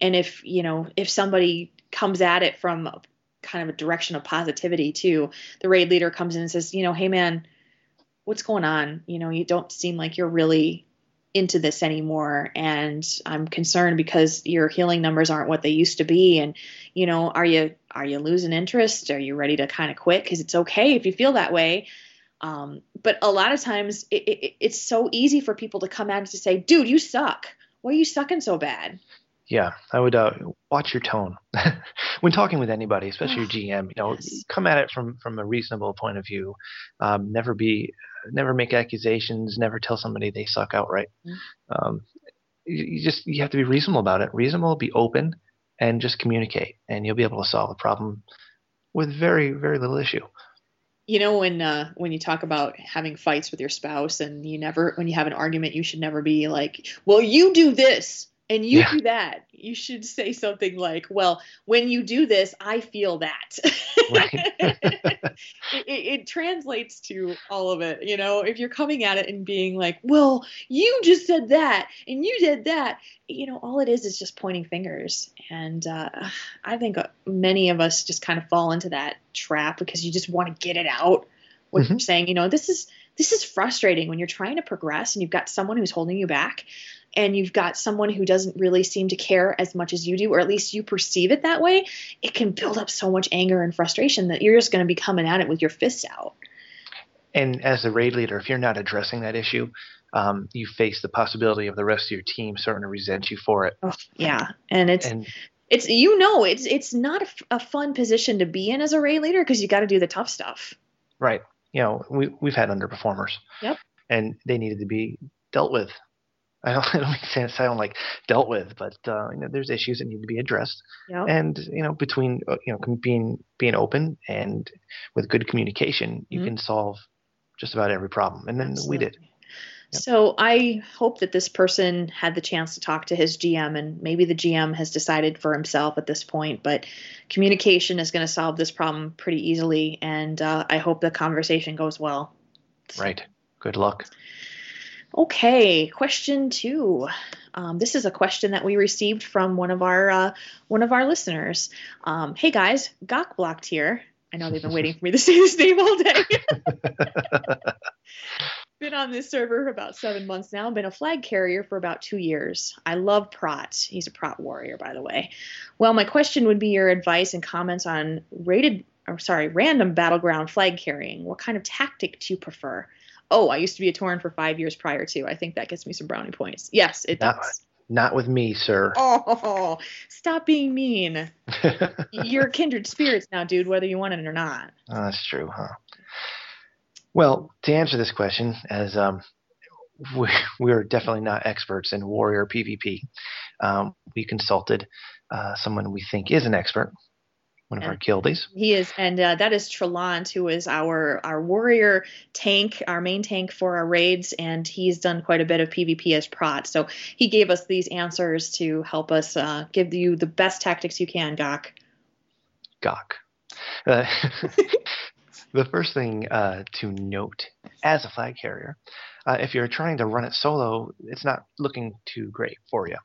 S2: And if you know if somebody comes at it from a, kind of a direction of positivity too the raid leader comes in and says you know hey man what's going on? You know you don't seem like you're really into this anymore and i'm concerned because your healing numbers aren't what they used to be. And you know are you are you losing interest are you ready to kind of quit because it's okay if you feel that way um, but a lot of times it, it, it's so easy for people to come out and to say dude you suck why are you sucking so bad
S1: yeah, I would uh, watch your tone (laughs) when talking with anybody, especially your GM. You know,
S2: Yes.
S1: come at it from from a reasonable point of view. Um, never be, never make accusations. Never tell somebody they suck outright.
S2: Mhm.
S1: Um, you, you just you have to be reasonable about it. Reasonable, be open, and just communicate, and you'll be able to solve the problem with very very little issue.
S2: you know when uh, when you talk about having fights with your spouse and you never when you have an argument you should never be like well you do this and you
S1: Yeah.
S2: do that. You should say something like well when you do this i feel that.
S1: Right. (laughs)
S2: it, it, translates to all of it you know? If you're coming at it and being like well you just said that and you did that you know all it is is just pointing fingers. And uh, i think uh, many of us just kind of fall into that trap because you just want to get it out. What you're saying you know this is this is frustrating when you're trying to progress and you've got someone who's holding you back and you've got someone who doesn't really seem to care as much as you do or at least you perceive it that way it can build up so much anger and frustration that you're just going to be coming at it with your fists out
S1: And as a raid leader, if you're not addressing that issue, um, you face the possibility of the rest of your team starting to resent you for it.
S2: oh, yeah and it's
S1: And
S2: it's you know it's it's not a, f- a fun position to be in as a raid leader because you got to do the tough stuff
S1: Right. You know, we we've had underperformers.
S2: Yep.
S1: And they needed to be dealt with. I don't, (laughs) I don't make sense sound like dealt with, but uh, you know, there's issues that need to be addressed.
S2: yeah
S1: And you know, between uh, you know being being open and with good communication, you
S2: Mhm.
S1: can solve just about every problem. And then we did. Yep.
S2: So I hope that this person had the chance to talk to his GM, and maybe the GM has decided for himself at this point. But communication is going to solve this problem pretty easily, and uh, I hope the conversation goes well.
S1: Right. Good luck.
S2: Okay, question two. Um, this is a question that we received from one of our uh, one of our listeners. Um, hey guys, Gok blocked here. I know they've been waiting for me to say this name all day. (laughs) been on this server for about seven months now. Been a flag carrier for about two years. I love Prot. He's a Prot warrior, by the way. Well, my question would be your advice and comments on rated, or sorry, random battleground flag carrying. What kind of tactic do you prefer? Oh, I used to be a Tauren for five years prior to. I think that gets me some brownie points. Yes, it
S1: That-
S2: does.
S1: Not with me, sir.
S2: Oh, stop being mean. (laughs) You're kindred spirits now, dude, whether you want it or not.
S1: Oh, that's true, huh? Well, to answer this question, as um, we, we're definitely not experts in warrior PvP, um, we consulted uh, someone we think is an expert, one of
S2: Yeah.
S1: our guildies.
S2: He is, and uh, that is Trelant, who is our our warrior tank, our main tank for our raids, and he's done quite a bit of PvP as prot. So he gave us these answers to help us uh, give you the best tactics you can, Gok.
S1: Gok. Uh, (laughs) the first thing uh, to note as a flag carrier, uh, if you're trying to run it solo, it's not looking too great for you.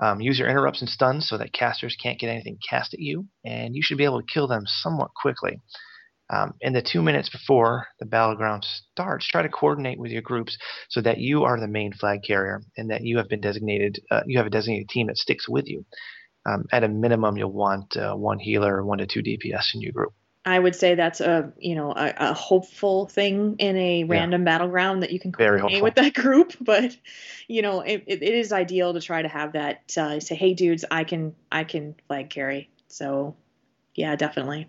S1: Um, use your interrupts and stuns so that casters can't get anything cast at you, and you should be able to kill them somewhat quickly. Um, in the two minutes before the battleground starts, try to coordinate with your groups so that you are the main flag carrier and that you have been designated. Uh, you have a designated team that sticks with you. Um, at a minimum, you'll want uh, one healer, one to two DPS in your group.
S2: I would say that's a you know a, a hopeful thing in a random battleground that you can coordinate with that (laughs) group, but you know it, it, is ideal to try to have that uh, say, hey dudes, I can I can flag carry. So yeah, definitely.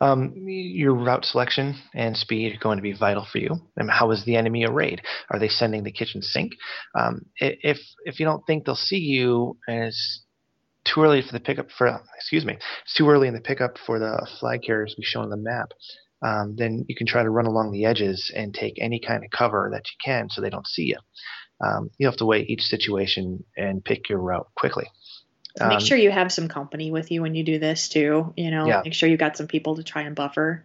S1: Um, your route selection and speed are going to be vital for you. And how is the enemy arrayed? Are they sending the kitchen sink? Um, if if you don't think they'll see you, and it's too early for the pickup for excuse me, it's too early in the pickup for the flag carriers to be shown on the map. Um, then you can try to run along the edges and take any kind of cover that you can so they don't see you. Um, you have to weigh each situation and pick your route quickly.
S2: Make
S1: Um,
S2: sure you have some company with you when you do this too. You know,
S1: Yeah.
S2: make sure you've got some people to try and buffer.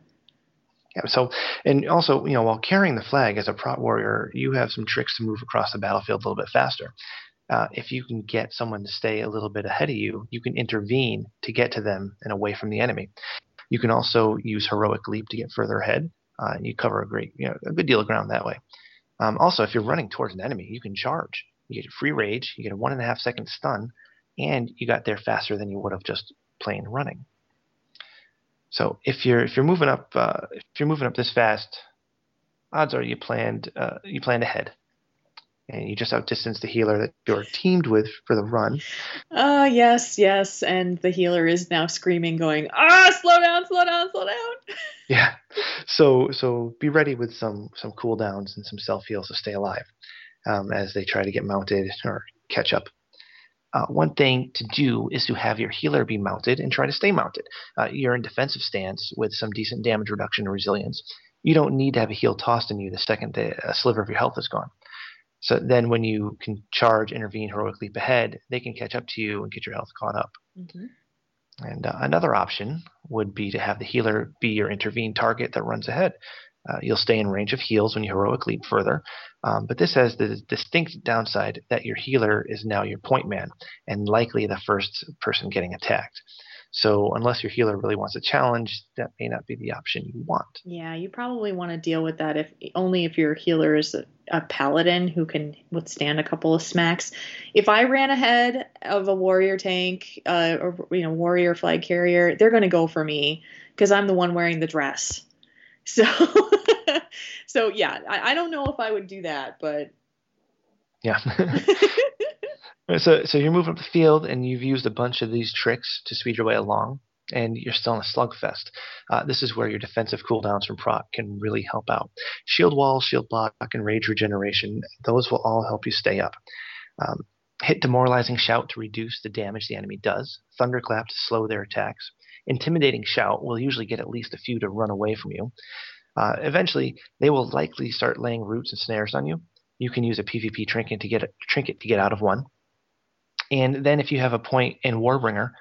S1: Yeah, so and also, you know, while carrying the flag as a prot warrior, you have some tricks to move across the battlefield a little bit faster. Uh, if you can get someone to stay a little bit ahead of you, you can intervene to get to them and away from the enemy. You can also use heroic leap to get further ahead. Uh, and you cover a great, you know, a good deal of ground that way. Um, also, if you're running towards an enemy, you can charge. You get a free rage, you get a one and a half second stun, and you got there faster than you would have just plain running. So if you're if you're moving up uh, if you're moving up this fast, odds are you planned uh, you planned ahead and you just outdistance the healer that you're teamed with for the run.
S2: Ah, uh, yes, yes, and the healer is now screaming, going, "Ah, slow down, slow down, slow down." (laughs)
S1: Yeah, so so be ready with some some cooldowns and some self heals to stay alive um, as they try to get mounted or catch up. Uh, one thing to do is to have your healer be mounted and try to stay mounted. Uh, you're in defensive stance with some decent damage reduction and resilience. You don't need to have a heal tossed in you the second a sliver of your health is gone. So then, when you can charge, intervene, heroic leap ahead, they can catch up to you and get your health caught up. Mm-hmm. And uh, another option would be to have the healer be your intervene target that runs ahead. Uh, you'll stay in range of heals when you heroic leap further, um, but this has the distinct downside that your healer is now your point man and likely the first person getting attacked. So unless your healer really wants a challenge, that may not be the option you want.
S2: Yeah, you probably want to deal with that if only if your healer is a, a paladin who can withstand a couple of smacks. If I ran ahead of a warrior tank, uh, or you know, warrior flag carrier, they're going to go for me because I'm the one wearing the dress. (laughs) So, so yeah, I, I don't know if I would do that, but
S1: yeah. (laughs) (laughs) So, so you're moving up the field, and you've used a bunch of these tricks to speed your way along, and you're still in a slugfest. Uh, this is where your defensive cooldowns from prot can really help out. Shield wall, shield block, and rage regeneration; those will all help you stay up. Um, hit demoralizing shout to reduce the damage the enemy does. Thunderclap to slow their attacks. Intimidating shout will usually get at least a few to run away from you. Uh, eventually, they will likely start laying roots and snares on you. You can use a PvP trinket to get a, trinket to get out of one. And then if you have a point in Warbringer,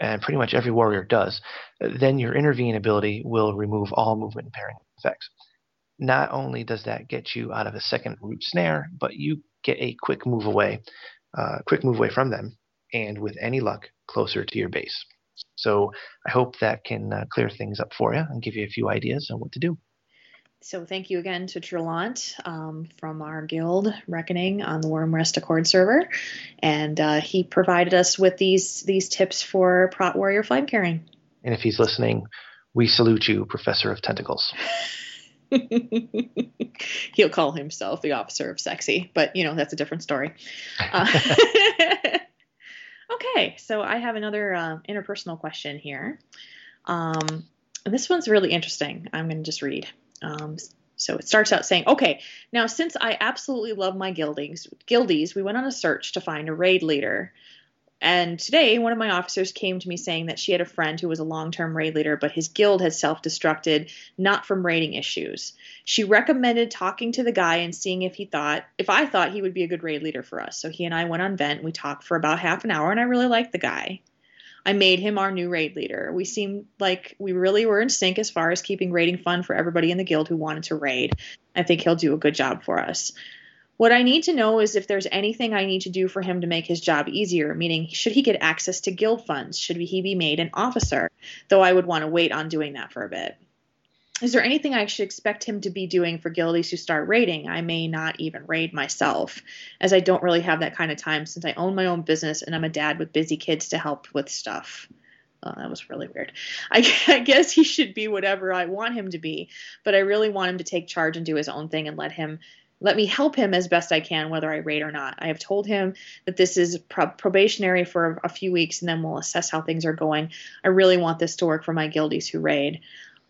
S1: and pretty much every warrior does, then your intervene ability will remove all movement impairing effects. Not only does that get you out of a second root snare, but you get a quick move away, uh, quick move away from them, and with any luck, closer to your base. So I hope that can uh, clear things up for you and give you a few ideas on what to do.
S2: So thank you again to Trelant um, from our guild Reckoning on the Wyrmrest Accord server, and uh, he provided us with these these tips for Prot Warrior flag carrying.
S1: And if he's listening, we salute you, Professor of Tentacles. (laughs)
S2: He'll call himself the Officer of Sexy, but you know that's a different story. Uh, (laughs) okay, so I have another uh, interpersonal question here. Um, this one's really interesting. I'm going to just read. Um, so it starts out saying, okay, now since I absolutely love my guildies, guildies, we went on a search to find a raid leader. And today, one of my officers came to me saying that she had a friend who was a long term raid leader, but his guild had self destructed, not from raiding issues. She recommended talking to the guy and seeing if he thought, if I thought he would be a good raid leader for us. So he and I went on vent. We talked for about half an hour, and I really liked the guy. I made him our new raid leader. We seemed like we really were in sync as far as keeping raiding fun for everybody in the guild who wanted to raid. I think he'll do a good job for us. What I need to know is if there's anything I need to do for him to make his job easier, meaning, should he get access to guild funds? Should he be made an officer? Though I would want to wait on doing that for a bit. Is there anything I should expect him to be doing for guildies who start raiding? I may not even raid myself, as I don't really have that kind of time since I own my own business and I'm a dad with busy kids to help with stuff. Oh, that was really weird. I, (laughs) I, guess he should be whatever I want him to be, but I really want him to take charge and do his own thing and let him let me help him as best I can, whether I raid or not. I have told him that this is pro- probationary for a few weeks and then we'll assess how things are going. I really want this to work for my guildies who raid.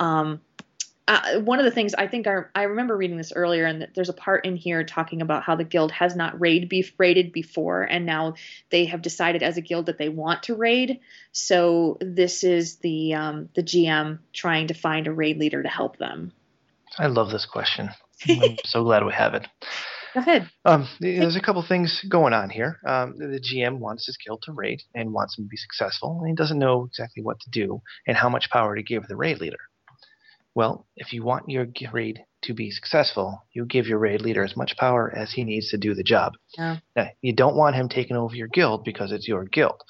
S2: Um, uh, one of the things I think I, I remember reading this earlier, and there's a part in here talking about how the guild has not raid be, raided before, and now they have decided as a guild that they want to raid. So this is the um, the GM trying to find a raid leader to help them.
S1: I love this question. (laughs) I'm so glad we have it.
S2: Go ahead.
S1: Um, there's a couple things going on here. Um, the GM wants his guild to raid and wants him to be successful, and he doesn't know exactly what to do and how much power to give the raid leader. Well, if you want your raid to be successful, you give your raid leader as much power as he needs to do the job.
S2: Yeah.
S1: Now, you don't want him taking over your guild because it's your guild.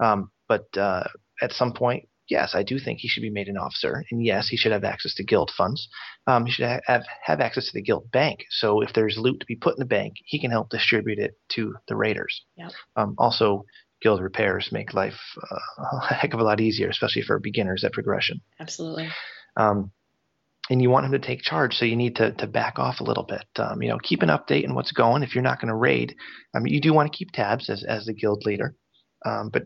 S1: Um, but uh, at some point, yes, I do think he should be made an officer, and yes, he should have access to guild funds. Um, he should ha- have have access to the guild bank. So if there's loot to be put in the bank, he can help distribute it to the raiders.
S2: Yep.
S1: Um, also, guild repairs make life uh, (laughs) a heck of a lot easier, especially for beginners at progression.
S2: Absolutely.
S1: Um, and you want him to take charge, so you need to to back off a little bit. Um, you know, keep an update on what's going. If you're not going to raid, I mean, you do want to keep tabs as as the guild leader, um, but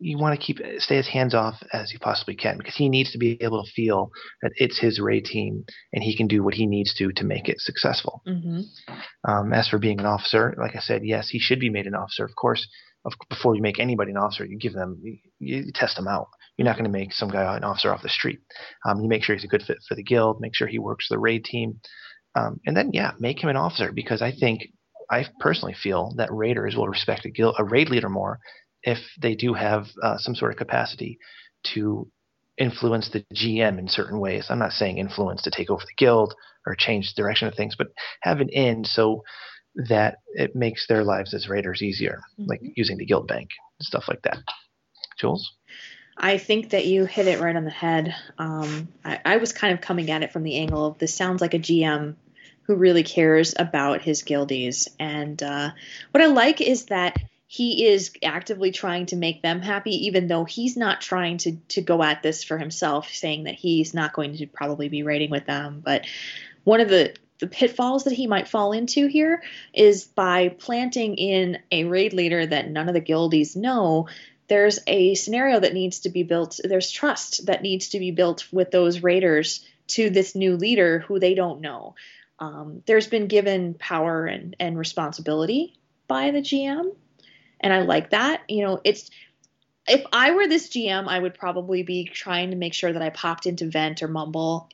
S1: you want to keep stay as hands off as you possibly can because he needs to be able to feel that it's his raid team and he can do what he needs to to make it successful.
S2: hmm
S1: Um, as for being an officer, like I said, yes, he should be made an officer. Of course, of, before you make anybody an officer, you give them, you, you test them out. You're not going to make some guy an officer off the street. Um, you make sure he's a good fit for the guild. Make sure he works for the raid team, um, and then yeah, make him an officer because I think I personally feel that raiders will respect a guild, a raid leader more if they do have uh, some sort of capacity to influence the GM in certain ways. I'm not saying influence to take over the guild or change the direction of things, but have an end so that it makes their lives as raiders easier, like using the guild bank and stuff like that. Jules?
S2: I think that you hit it right on the head. Um, I, I was kind of coming at it from the angle of this sounds like a GM who really cares about his guildies. And uh, what I like is that he is actively trying to make them happy, even though he's not trying to to go at this for himself, saying that he's not going to probably be raiding with them. But one of the the pitfalls that he might fall into here is by planting in a raid leader that none of the guildies know there's a scenario that needs to be built there's trust that needs to be built with those raiders to this new leader who they don't know. Um, there's been given power and, and responsibility by the gm and i like that. You know it's if i were this gm i would probably be trying to make sure that i popped into vent or mumble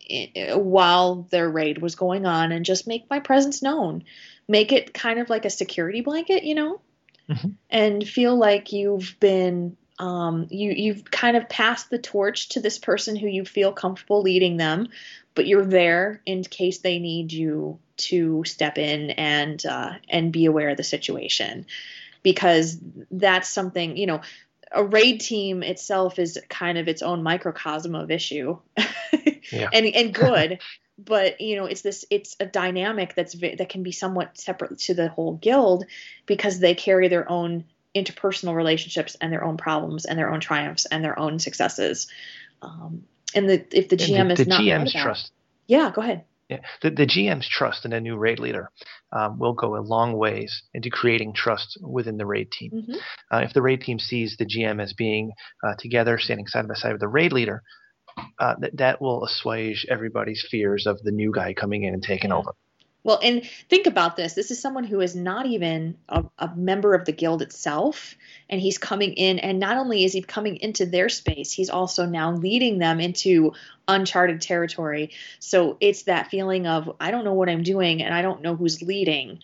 S2: while their raid was going on and just make my presence known. Make it kind of like a security blanket you know and feel like you've been um, you you've kind of passed the torch to this person who you feel comfortable leading them, but you're there in case they need you to step in and uh, and be aware of the situation, because that's something you know. A raid team itself is kind of its own microcosm of issue, (laughs)
S1: Yeah.
S2: and and good. (laughs) but you know it's this it's a dynamic that's that can be somewhat separate to the whole guild because they carry their own interpersonal relationships and their own problems and their own triumphs and their own successes um, and the if the gm
S1: And
S2: is
S1: the, the
S2: not
S1: GM's
S2: that-
S1: trust.
S2: yeah go ahead
S1: Yeah, the, the GM's trust in a new raid leader um, will go a long ways into creating trust within the raid team.
S2: Mhm.
S1: Uh, if the raid team sees the GM as being uh, together, standing side by side with the raid leader, uh, that that will assuage everybody's fears of the new guy coming in and taking over.
S2: Well, and think about this. This is someone who is not even a, a member of the guild itself. And he's coming in, and not only is he coming into their space, he's also now leading them into uncharted territory. So it's that feeling of, I don't know what I'm doing, and I don't know who's leading.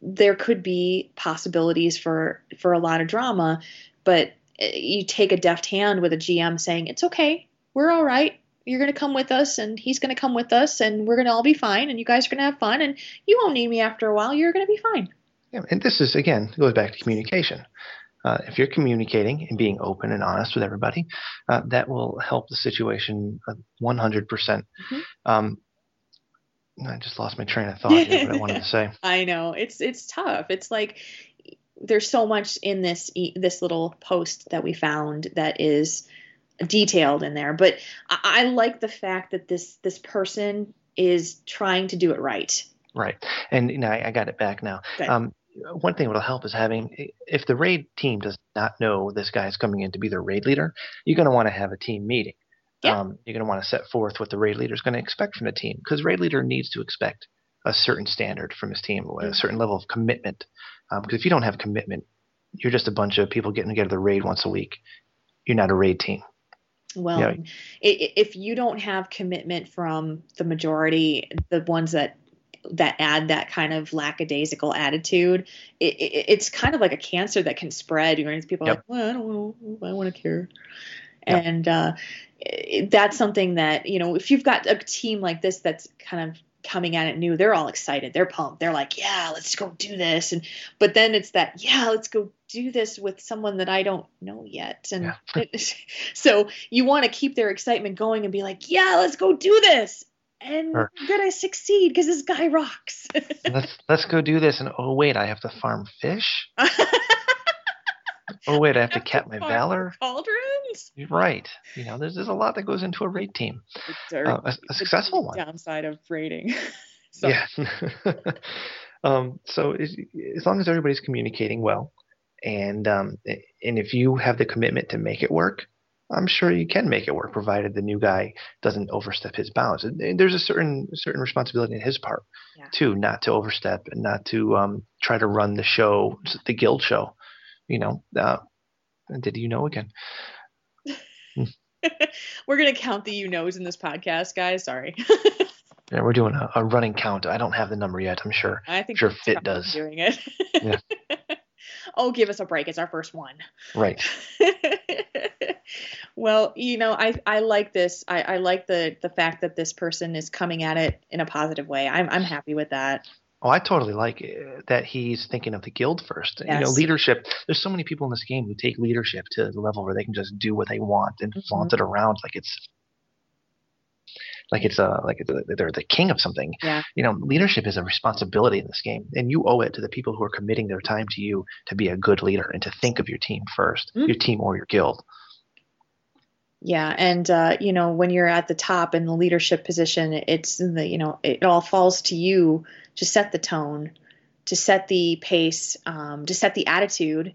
S2: There could be possibilities for for a lot of drama, but uh, you take a deft hand with a GM saying, It's okay, we're all right you're going to come with us and he's going to come with us and we're going to all be fine and you guys are going to have fun and you won't need me after a while you're going to be fine
S1: Yeah, and this is again goes back to communication. Uh, if you're communicating and being open and honest with everybody, uh, that will help the situation uh, 100%. percent
S2: Mhm.
S1: Um, I just lost my train of thought. here, what I wanted to say. (laughs)
S2: i know it's it's tough it's like there's so much in this this little post that we found that is detailed in there but i, I like the fact that this this person is trying to do it right
S1: Right, and you know, I, I got it back now. Um, one thing that'll help is having if the raid team does not know this guy's coming in to be their raid leader, you're going to want to have a team meeting.
S2: Yeah.
S1: Um, you're going to want to set forth what the raid leader is going to expect from the team because raid leader needs to expect a certain standard from his team, a
S2: Mhm.
S1: certain level of commitment. Because if you don't have commitment, you're just a bunch of people getting together to raid once a week. You're not a raid team.
S2: Well,
S1: Yeah.
S2: if you don't have commitment from the majority, the ones that that add that kind of lackadaisical attitude, it, it, it's kind of like a cancer that can spread. You know, people are like, well, I don't know, I want to care,
S1: Yep.
S2: and uh, that's something that you know, if you've got a team like this that's kind of coming at it new, they're all excited. They're pumped. They're like, yeah, let's go do this. And but then it's that, yeah, let's go do this with someone that I don't know yet. And
S1: Yeah. (laughs)
S2: it, so you want to keep their excitement going and be like, yeah, let's go do this. And
S1: Sure.
S2: we're gonna succeed because this guy rocks. (laughs)
S1: let's let's go do this. And oh wait, I have to farm fish. (laughs) Oh wait, I have to cap my valor.
S2: Cauldrons.
S1: Right. You know, there's there's a lot that goes into a raid team. Uh, a, a successful one.
S3: Downside of raiding. (laughs) so,
S1: Yeah. (laughs) um, so as, as long as everybody's communicating well, and um, and if you have the commitment to make it work, I'm sure you can make it work, provided the new guy doesn't overstep his bounds. And- and there's a certain certain responsibility on his part
S2: Yeah.
S1: too, not to overstep and not to um, try to run the show, the guild show. You know, uh, did you know again? (laughs)
S2: We're gonna count the you knows in this podcast, guys. Sorry. (laughs)
S1: Yeah, we're doing a, a running count. I don't have the number yet. I'm sure.
S2: I think
S1: Sure, Fit does.
S2: doing it.
S1: Yeah. (laughs)
S2: oh, give us a break. It's our first one.
S1: Right.
S2: well, you know, I, I like this. I, I like the the fact that this person is coming at it in a positive way. I'm I'm happy with that.
S1: Oh, I totally like it, that he's thinking of the guild first. You know, leadership. There's so many people in this game who take leadership to the level where they can just do what they want and
S2: Mhm.
S1: flaunt it around like it's like it's a like it's a, they're the king of something.
S2: Yeah.
S1: You know, leadership is a responsibility in this game, and you owe it to the people who are committing their time to you to be a good leader and to think of your team 1st
S2: Mhm.
S1: your team or your guild.
S2: Yeah, and uh, you know, when you're at the top in the leadership position, it's the you know, it all falls to you to set the tone, to set the pace, um, to set the attitude.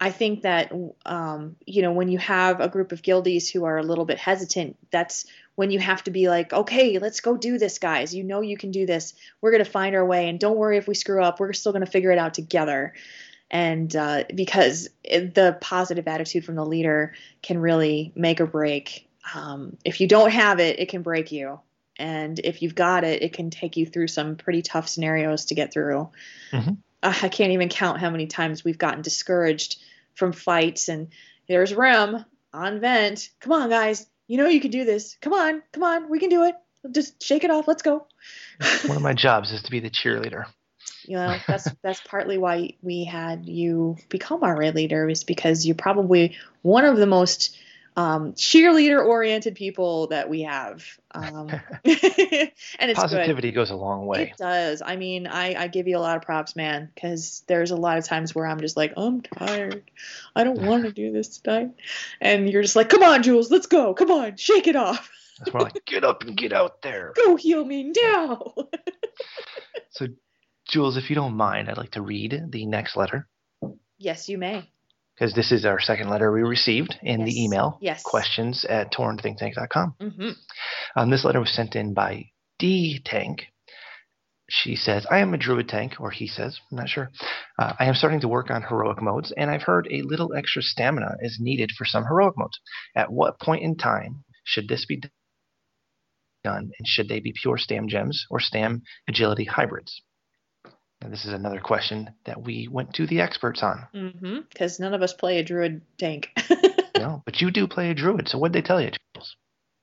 S2: I think that um, you know, when you have a group of guildies who are a little bit hesitant, that's when you have to be like, okay, let's go do this, guys. You know, you can do this. We're gonna find our way, and don't worry if we screw up. We're still gonna figure it out together. And uh, because the positive attitude from the leader can really make or break. Um, if you don't have it, it can break you. And if you've got it, it can take you through some pretty tough scenarios to get through.
S1: Mhm.
S2: Uh, I can't even count how many times we've gotten discouraged from fights. And there's Rem on vent. Come on, guys. You know you can do this. Come on. Come on. We can do it. Just shake it off. Let's go.
S1: One of my jobs is to be the cheerleader.
S2: You know (laughs) that's that's partly why we had you become our raid leader is because you're probably one of the most um, cheerleader oriented people that we have. Um, (laughs) (laughs) and it's
S1: Positivity goes a long way.
S2: it does. I mean i i give you a lot of props man because there's a lot of times where i'm just like i'm tired. I don't want to do this tonight. And you're just like come on jules let's go. Come on shake it off.
S1: It's more like get up and get out there.
S2: go heal me now.
S1: So, Jules, if you don't mind, I'd like to read the next letter
S2: yes you may
S1: because this is our second letter we received in
S2: Yes.
S1: the email.
S2: Yes.
S1: Questions at tornthinktank.com.
S2: hmm
S1: Um, this letter was sent in by D Tank. She says, I am a druid tank, or he says, I'm not sure. Uh, I am starting to work on heroic modes, and I've heard a little extra stamina is needed for some heroic modes. At what point in time should this be done, and should they be pure stam gems or stam agility hybrids? And this is another question that we went to the experts on.
S2: Mm-hmm. Because none of us play a druid tank. (laughs)
S1: No, but you do play a druid, so what'd they tell you?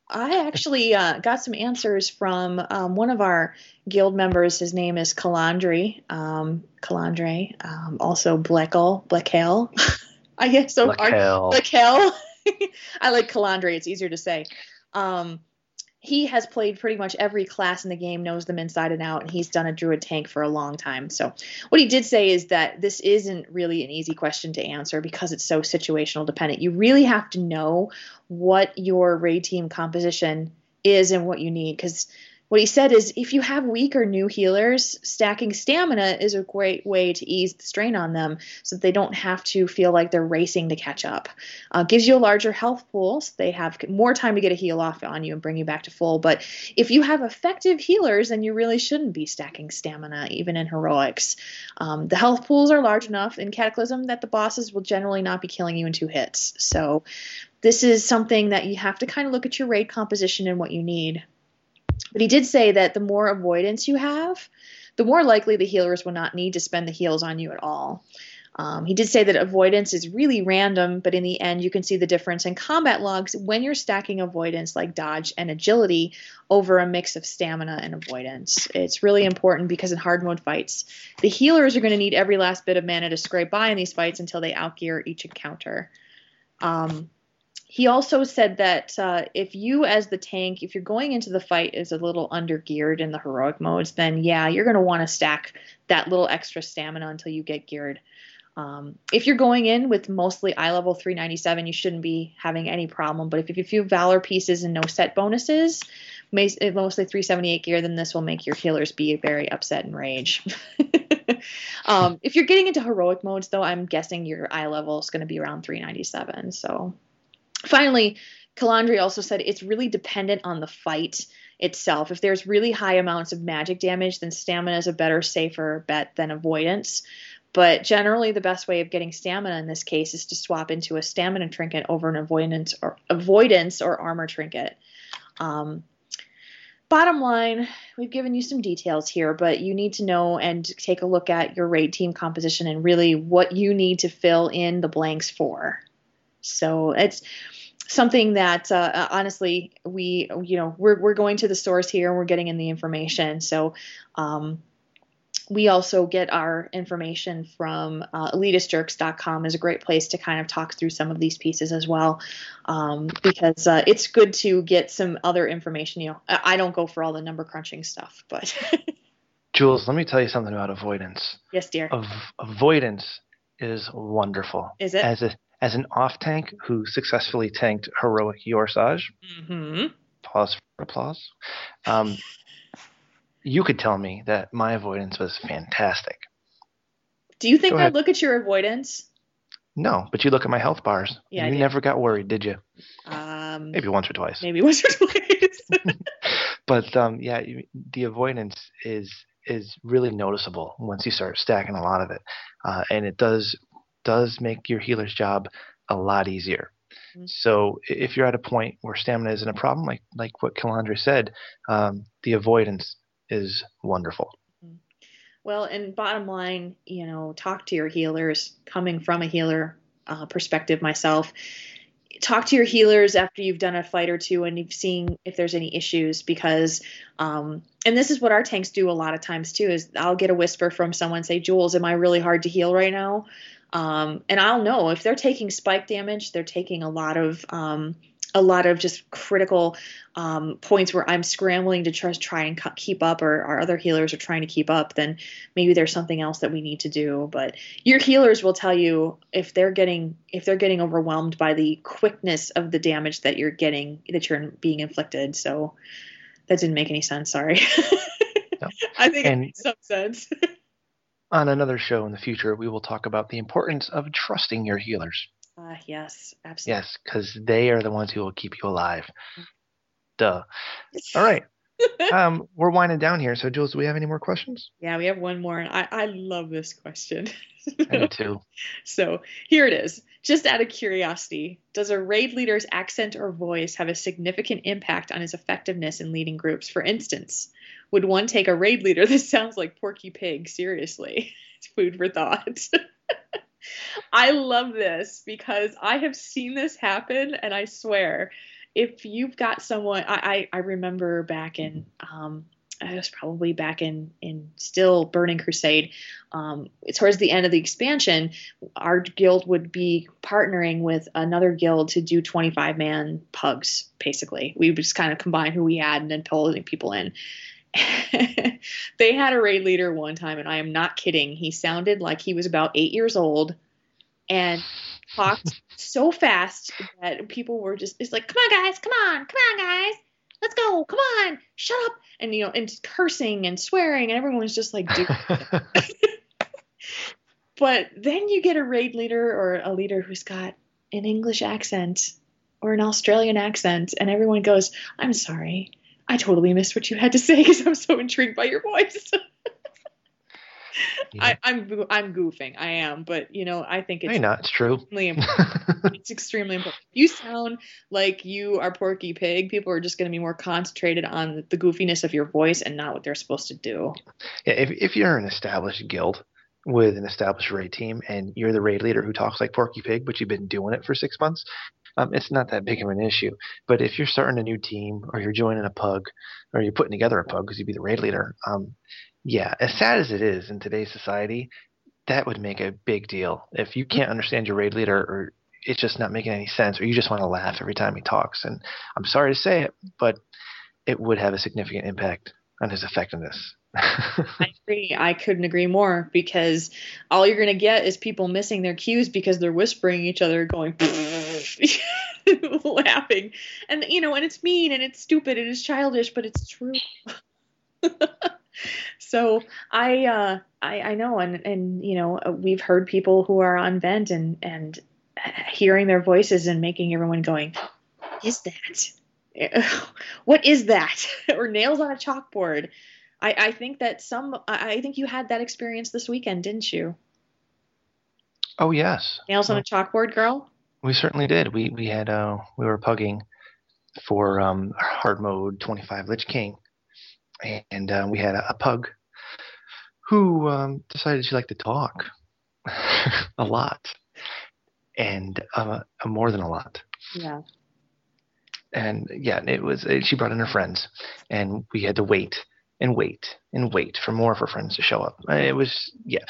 S2: I actually uh, got some answers from um, one of our guild members. His name is Calandre. Um, Calandre. Um, also Blekel. Blekel. (laughs) I guess so.
S1: Lakel.
S2: Blekel. (laughs) I like Calandre. It's easier to say. Um, he has played pretty much every class in the game, knows them inside and out, and he's done a druid tank for a long time. So, what he did say is that this isn't really an easy question to answer because it's so situational dependent. You really have to know what your raid team composition is and what you need because what he said is if you have weak or new healers, stacking stamina is a great way to ease the strain on them so that they don't have to feel like they're racing to catch up. Uh, gives you a larger health pool, so they have more time to get a heal off on you and bring you back to full. But if you have effective healers, then you really shouldn't be stacking stamina, even in heroics. Um, the health pools are large enough in Cataclysm that the bosses will generally not be killing you in two hits. So this is something that you have to kind of look at your raid composition and what you need. But he did say that the more avoidance you have, the more likely the healers will not need to spend the heals on you at all. Um, he did say that avoidance is really random, but in the end, you can see the difference in combat logs when you're stacking avoidance like dodge and agility over a mix of stamina and avoidance. It's really important because in hard mode fights, the healers are going to need every last bit of mana to scrape by in these fights until they outgear each encounter. Um, he also said that uh, if you, as the tank, if you're going into the fight is a little under geared in the heroic modes, then yeah, you're going to want to stack that little extra stamina until you get geared. Um, if you're going in with mostly eye level 397, you shouldn't be having any problem. But if, you have a few valor pieces and no set bonuses, mostly 378 gear, then this will make your healers be very upset and rage. (laughs) um, if you're getting into heroic modes, though, I'm guessing your eye level is going to be around 397. So finally, Calandri also said it's really dependent on the fight itself. If there's really high amounts of magic damage, then stamina is a better, safer bet than avoidance. But generally, the best way of getting stamina in this case is to swap into a stamina trinket over an avoidance or avoidance or armor trinket. Um, bottom line, we've given you some details here, but you need to know and take a look at your raid team composition and really what you need to fill in the blanks for. So it's something that uh, honestly we you know we're we're going to the source here and we're getting in the information. So um, we also get our information from uh, elitistjerks.com is a great place to kind of talk through some of these pieces as well um, because uh, it's good to get some other information you know i don't go for all the number crunching stuff but (laughs)
S1: jules let me tell you something about avoidance.
S2: Yes dear.
S1: Av- avoidance is wonderful.
S2: Is it?
S1: As a as an off tank who successfully tanked heroic Yor'sahj
S2: mm-hmm.
S1: pause for applause um, (laughs) you could tell me that my avoidance was fantastic.
S2: Do you think I look at your avoidance?
S1: No, but you look at my health bars.
S2: Yeah,
S1: you never got worried, did you?
S2: Um,
S1: maybe once or twice.
S2: Maybe once or twice. (laughs) (laughs)
S1: but um, yeah, the avoidance is is really noticeable once you start stacking a lot of it, uh, and it does does make your healer's job a lot easier. Mm-hmm. So if you're at a point where stamina isn't a problem, like like what Calandra said, um, the avoidance is wonderful. Mm-hmm.
S2: Well, and bottom line, you know, talk to your healers. Coming from a healer uh, perspective myself, talk to your healers after you've done a fight or two and you've seen if there's any issues because um, and this is what our tanks do a lot of times too is i'll get a whisper from someone say jules am i really hard to heal right now um, and i'll know if they're taking spike damage they're taking a lot of um, a lot of just critical um, points where I'm scrambling to try, try and keep up, or our other healers are trying to keep up, then maybe there's something else that we need to do. But your healers will tell you if they're getting if they're getting overwhelmed by the quickness of the damage that you're getting that you're being inflicted. So that didn't make any sense. Sorry. (laughs) No. I think and it makes some sense. (laughs)
S1: on another show in the future, we will talk about the importance of trusting your healers.
S2: Uh, yes, absolutely.
S1: Yes, because they are the ones who will keep you alive. Duh. All right. (laughs) um, we're winding down here. So, Jules, do we have any more questions?
S2: Yeah, we have one more. And I, I love this question.
S1: I do too. (laughs)
S2: So, here it is. Just out of curiosity, does a raid leader's accent or voice have a significant impact on his effectiveness in leading groups? For instance, would one take a raid leader (laughs) that sounds like Porky Pig seriously? It's food for thought. I love this because I have seen this happen, and I swear, if you've got someone, I I, I remember back in um, it was probably back in in still Burning Crusade. Um, towards the end of the expansion, our guild would be partnering with another guild to do 25 man pugs. Basically, we would just kind of combine who we had and then pull people in. (laughs) they had a raid leader one time, and I am not kidding. He sounded like he was about eight years old and talked so fast that people were just, it's like, come on, guys, come on, come on, guys, let's go, come on, shut up. And, you know, and cursing and swearing, and everyone was just like, dude. (laughs) but then you get a raid leader or a leader who's got an English accent or an Australian accent, and everyone goes, I'm sorry I totally missed what you had to say because I'm so intrigued by your voice. (laughs) yeah. I, am I'm, I'm goofing. I am, but you know, I think it's
S1: hey, not. It's true. (laughs)
S2: it's extremely important. You sound like you are Porky Pig. People are just going to be more concentrated on the goofiness of your voice and not what they're supposed to do.
S1: Yeah, if if you're an established guild, with an established raid team and you're the raid leader who talks like Porky Pig, but you've been doing it for six months, um, it's not that big of an issue. But if you're starting a new team or you're joining a pug or you're putting together a pug because you'd be the raid leader, um, yeah, as sad as it is in today's society, that would make a big deal. If you can't understand your raid leader or it's just not making any sense or you just want to laugh every time he talks, and I'm sorry to say it, but it would have a significant impact on his effectiveness. (laughs)
S2: I agree. I couldn't agree more because all you're going to get is people missing their cues because they're whispering each other, going, (laughs) laughing. And, you know, and it's mean and it's stupid and it's childish, but it's true. (laughs) so I, uh, I, I know. And, and, you know, we've heard people who are on vent and, and hearing their voices and making everyone going, is that? what is that? (laughs) (laughs) or nails on a chalkboard I, I think that some I think you had that experience this weekend, didn't you?
S1: Oh yes.
S2: Nails on a chalkboard, girl.
S1: We certainly did. We we had uh we were pugging for um hard mode 25 Lich King, and uh, we had a, a pug who um, decided she liked to talk (laughs) a lot, and uh, more than a lot.
S2: Yeah.
S1: And yeah, it was. She brought in her friends, and we had to wait and wait and wait for more of her friends to show up. It was yeah.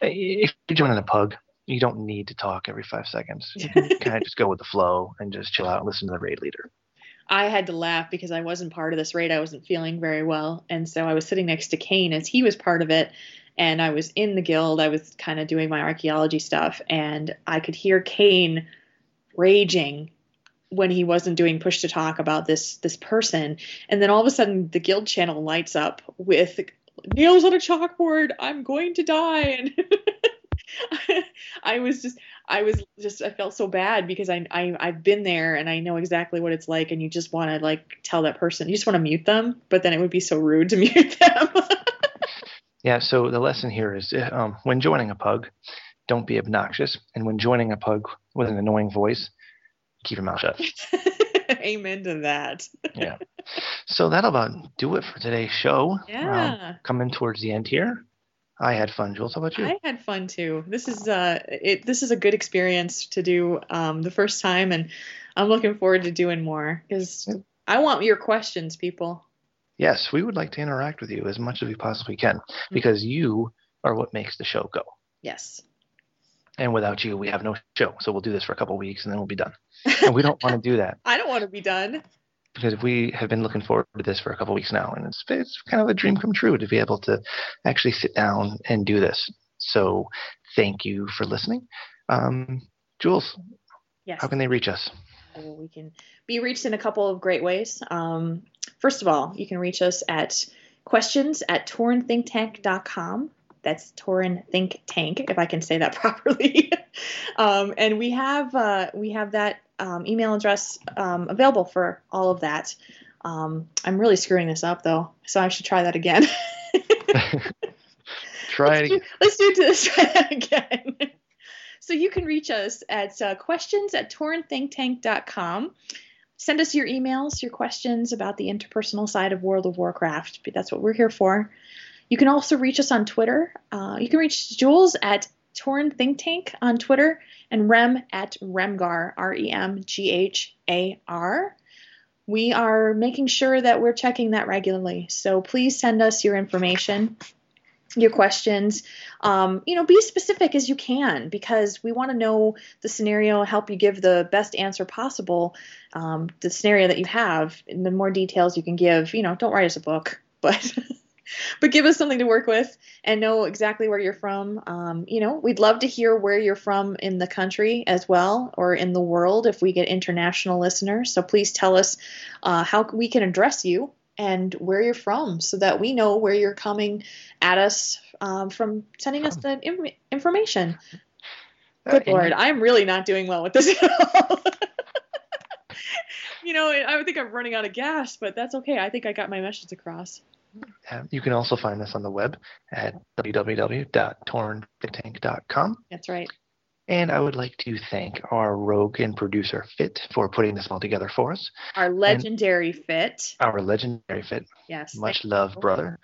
S1: If you're joining a pug, you don't need to talk every five seconds. You can (laughs) kind of just go with the flow and just chill out and listen to the raid leader.
S2: I had to laugh because I wasn't part of this raid. I wasn't feeling very well, and so I was sitting next to Kane as he was part of it. And I was in the guild. I was kind of doing my archaeology stuff, and I could hear Kane raging when he wasn't doing push to talk about this this person and then all of a sudden the guild channel lights up with nails on a chalkboard i'm going to die (laughs) and (laughs) i was just i was just i felt so bad because I, I i've been there and i know exactly what it's like and you just want to like tell that person you just want to mute them but then it would be so rude to (laughs) mute them
S1: yeah so the lesson here is um, when joining a pug don't be obnoxious and when joining a pug with an annoying voice keep your mouth shut. (laughs)
S2: Amen to that.
S1: yeah. So that'll about do it for today's show.
S2: Yeah.
S1: Um, coming towards the end here. I had fun, Jules. How about you?
S2: I had fun too. This is uh, it. This is a good experience to do um, the first time, and I'm looking forward to doing more because yeah. I want your questions, people.
S1: Yes, we would like to interact with you as much as we possibly can mm-hmm. because you are what makes the show go.
S2: Yes.
S1: And without you, we have no show. So we'll do this for a couple weeks and then we'll be done. (laughs) And we don't want to do that.
S2: I don't want to be done.
S1: Because we have been looking forward to this for a couple weeks now, and it's it's kind of a dream come true to be able to actually sit down and do this. So thank you for listening. Um, Jules,
S2: yes.
S1: how can they reach us?
S2: We can be reached in a couple of great ways. Um, first of all, you can reach us at questions at taurenthinktank.com. That's Tauren Think Tank, if I can say that (laughs) properly. um, and we have uh, we have that um, email address um, available for all of that. Um, I'm really screwing this up though, so I should try that again. (laughs) (laughs)
S1: try again.
S2: Let's do, let's do this. (laughs) Try that again. so you can reach us at uh, questions at taurenthinktank.com. Send us your emails, your questions about the interpersonal side of World of Warcraft. That's what we're here for. You can also reach us on Twitter. Uh, you can reach Jules at Tauren Think Tank on Twitter and Rem at Remghar, R E M G H A R. We are making sure that we're checking that regularly. So please send us your information, your questions. Um, you know, be specific as you can because we want to know the scenario, help you give the best answer possible. Um, the scenario that you have, and the more details you can give. You know, don't write us a book, but (laughs) (laughs) but give us something to work with and know exactly where you're from. Um, you know, we'd love to hear where you're from in the country as well or in the world if we get international listeners. So please tell us uh, how we can address you and where you're from so that we know where you're coming at us um, from sending us the Im- information. Uh, Good Lord, I'm really not doing well with this at all. (laughs) you know, I think I'm running out of gas, but that's okay. I think I got my message across.
S1: Uh, you can also find us on the web at www.taurentank.com.
S2: That's right.
S1: And I would like to thank our rogue and producer Fit for putting this all together for us.
S2: Our legendary and Fit.
S1: Our legendary Fit.
S2: Yes.
S1: Much love, oh. brother.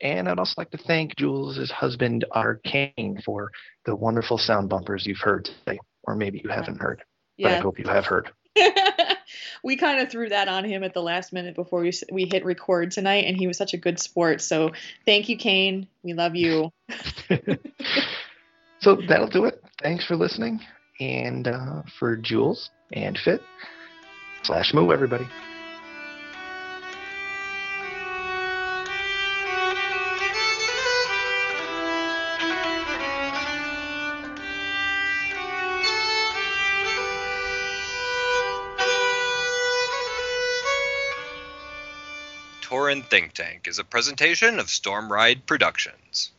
S1: And I'd also like to thank Jules' husband, our Kane, for the wonderful sound bumpers you've heard today, or maybe you haven't heard, but I hope you have heard. (laughs)
S2: we kind of threw that on him at the last minute before we we hit record tonight, and he was such a good sport. So thank you, Kane. We love you. (laughs)
S1: so that'll do it. Thanks for listening. And uh, for Jules and Fit, slash move, everybody.
S4: Tauren Think Tank is a presentation of Storm Ride Productions.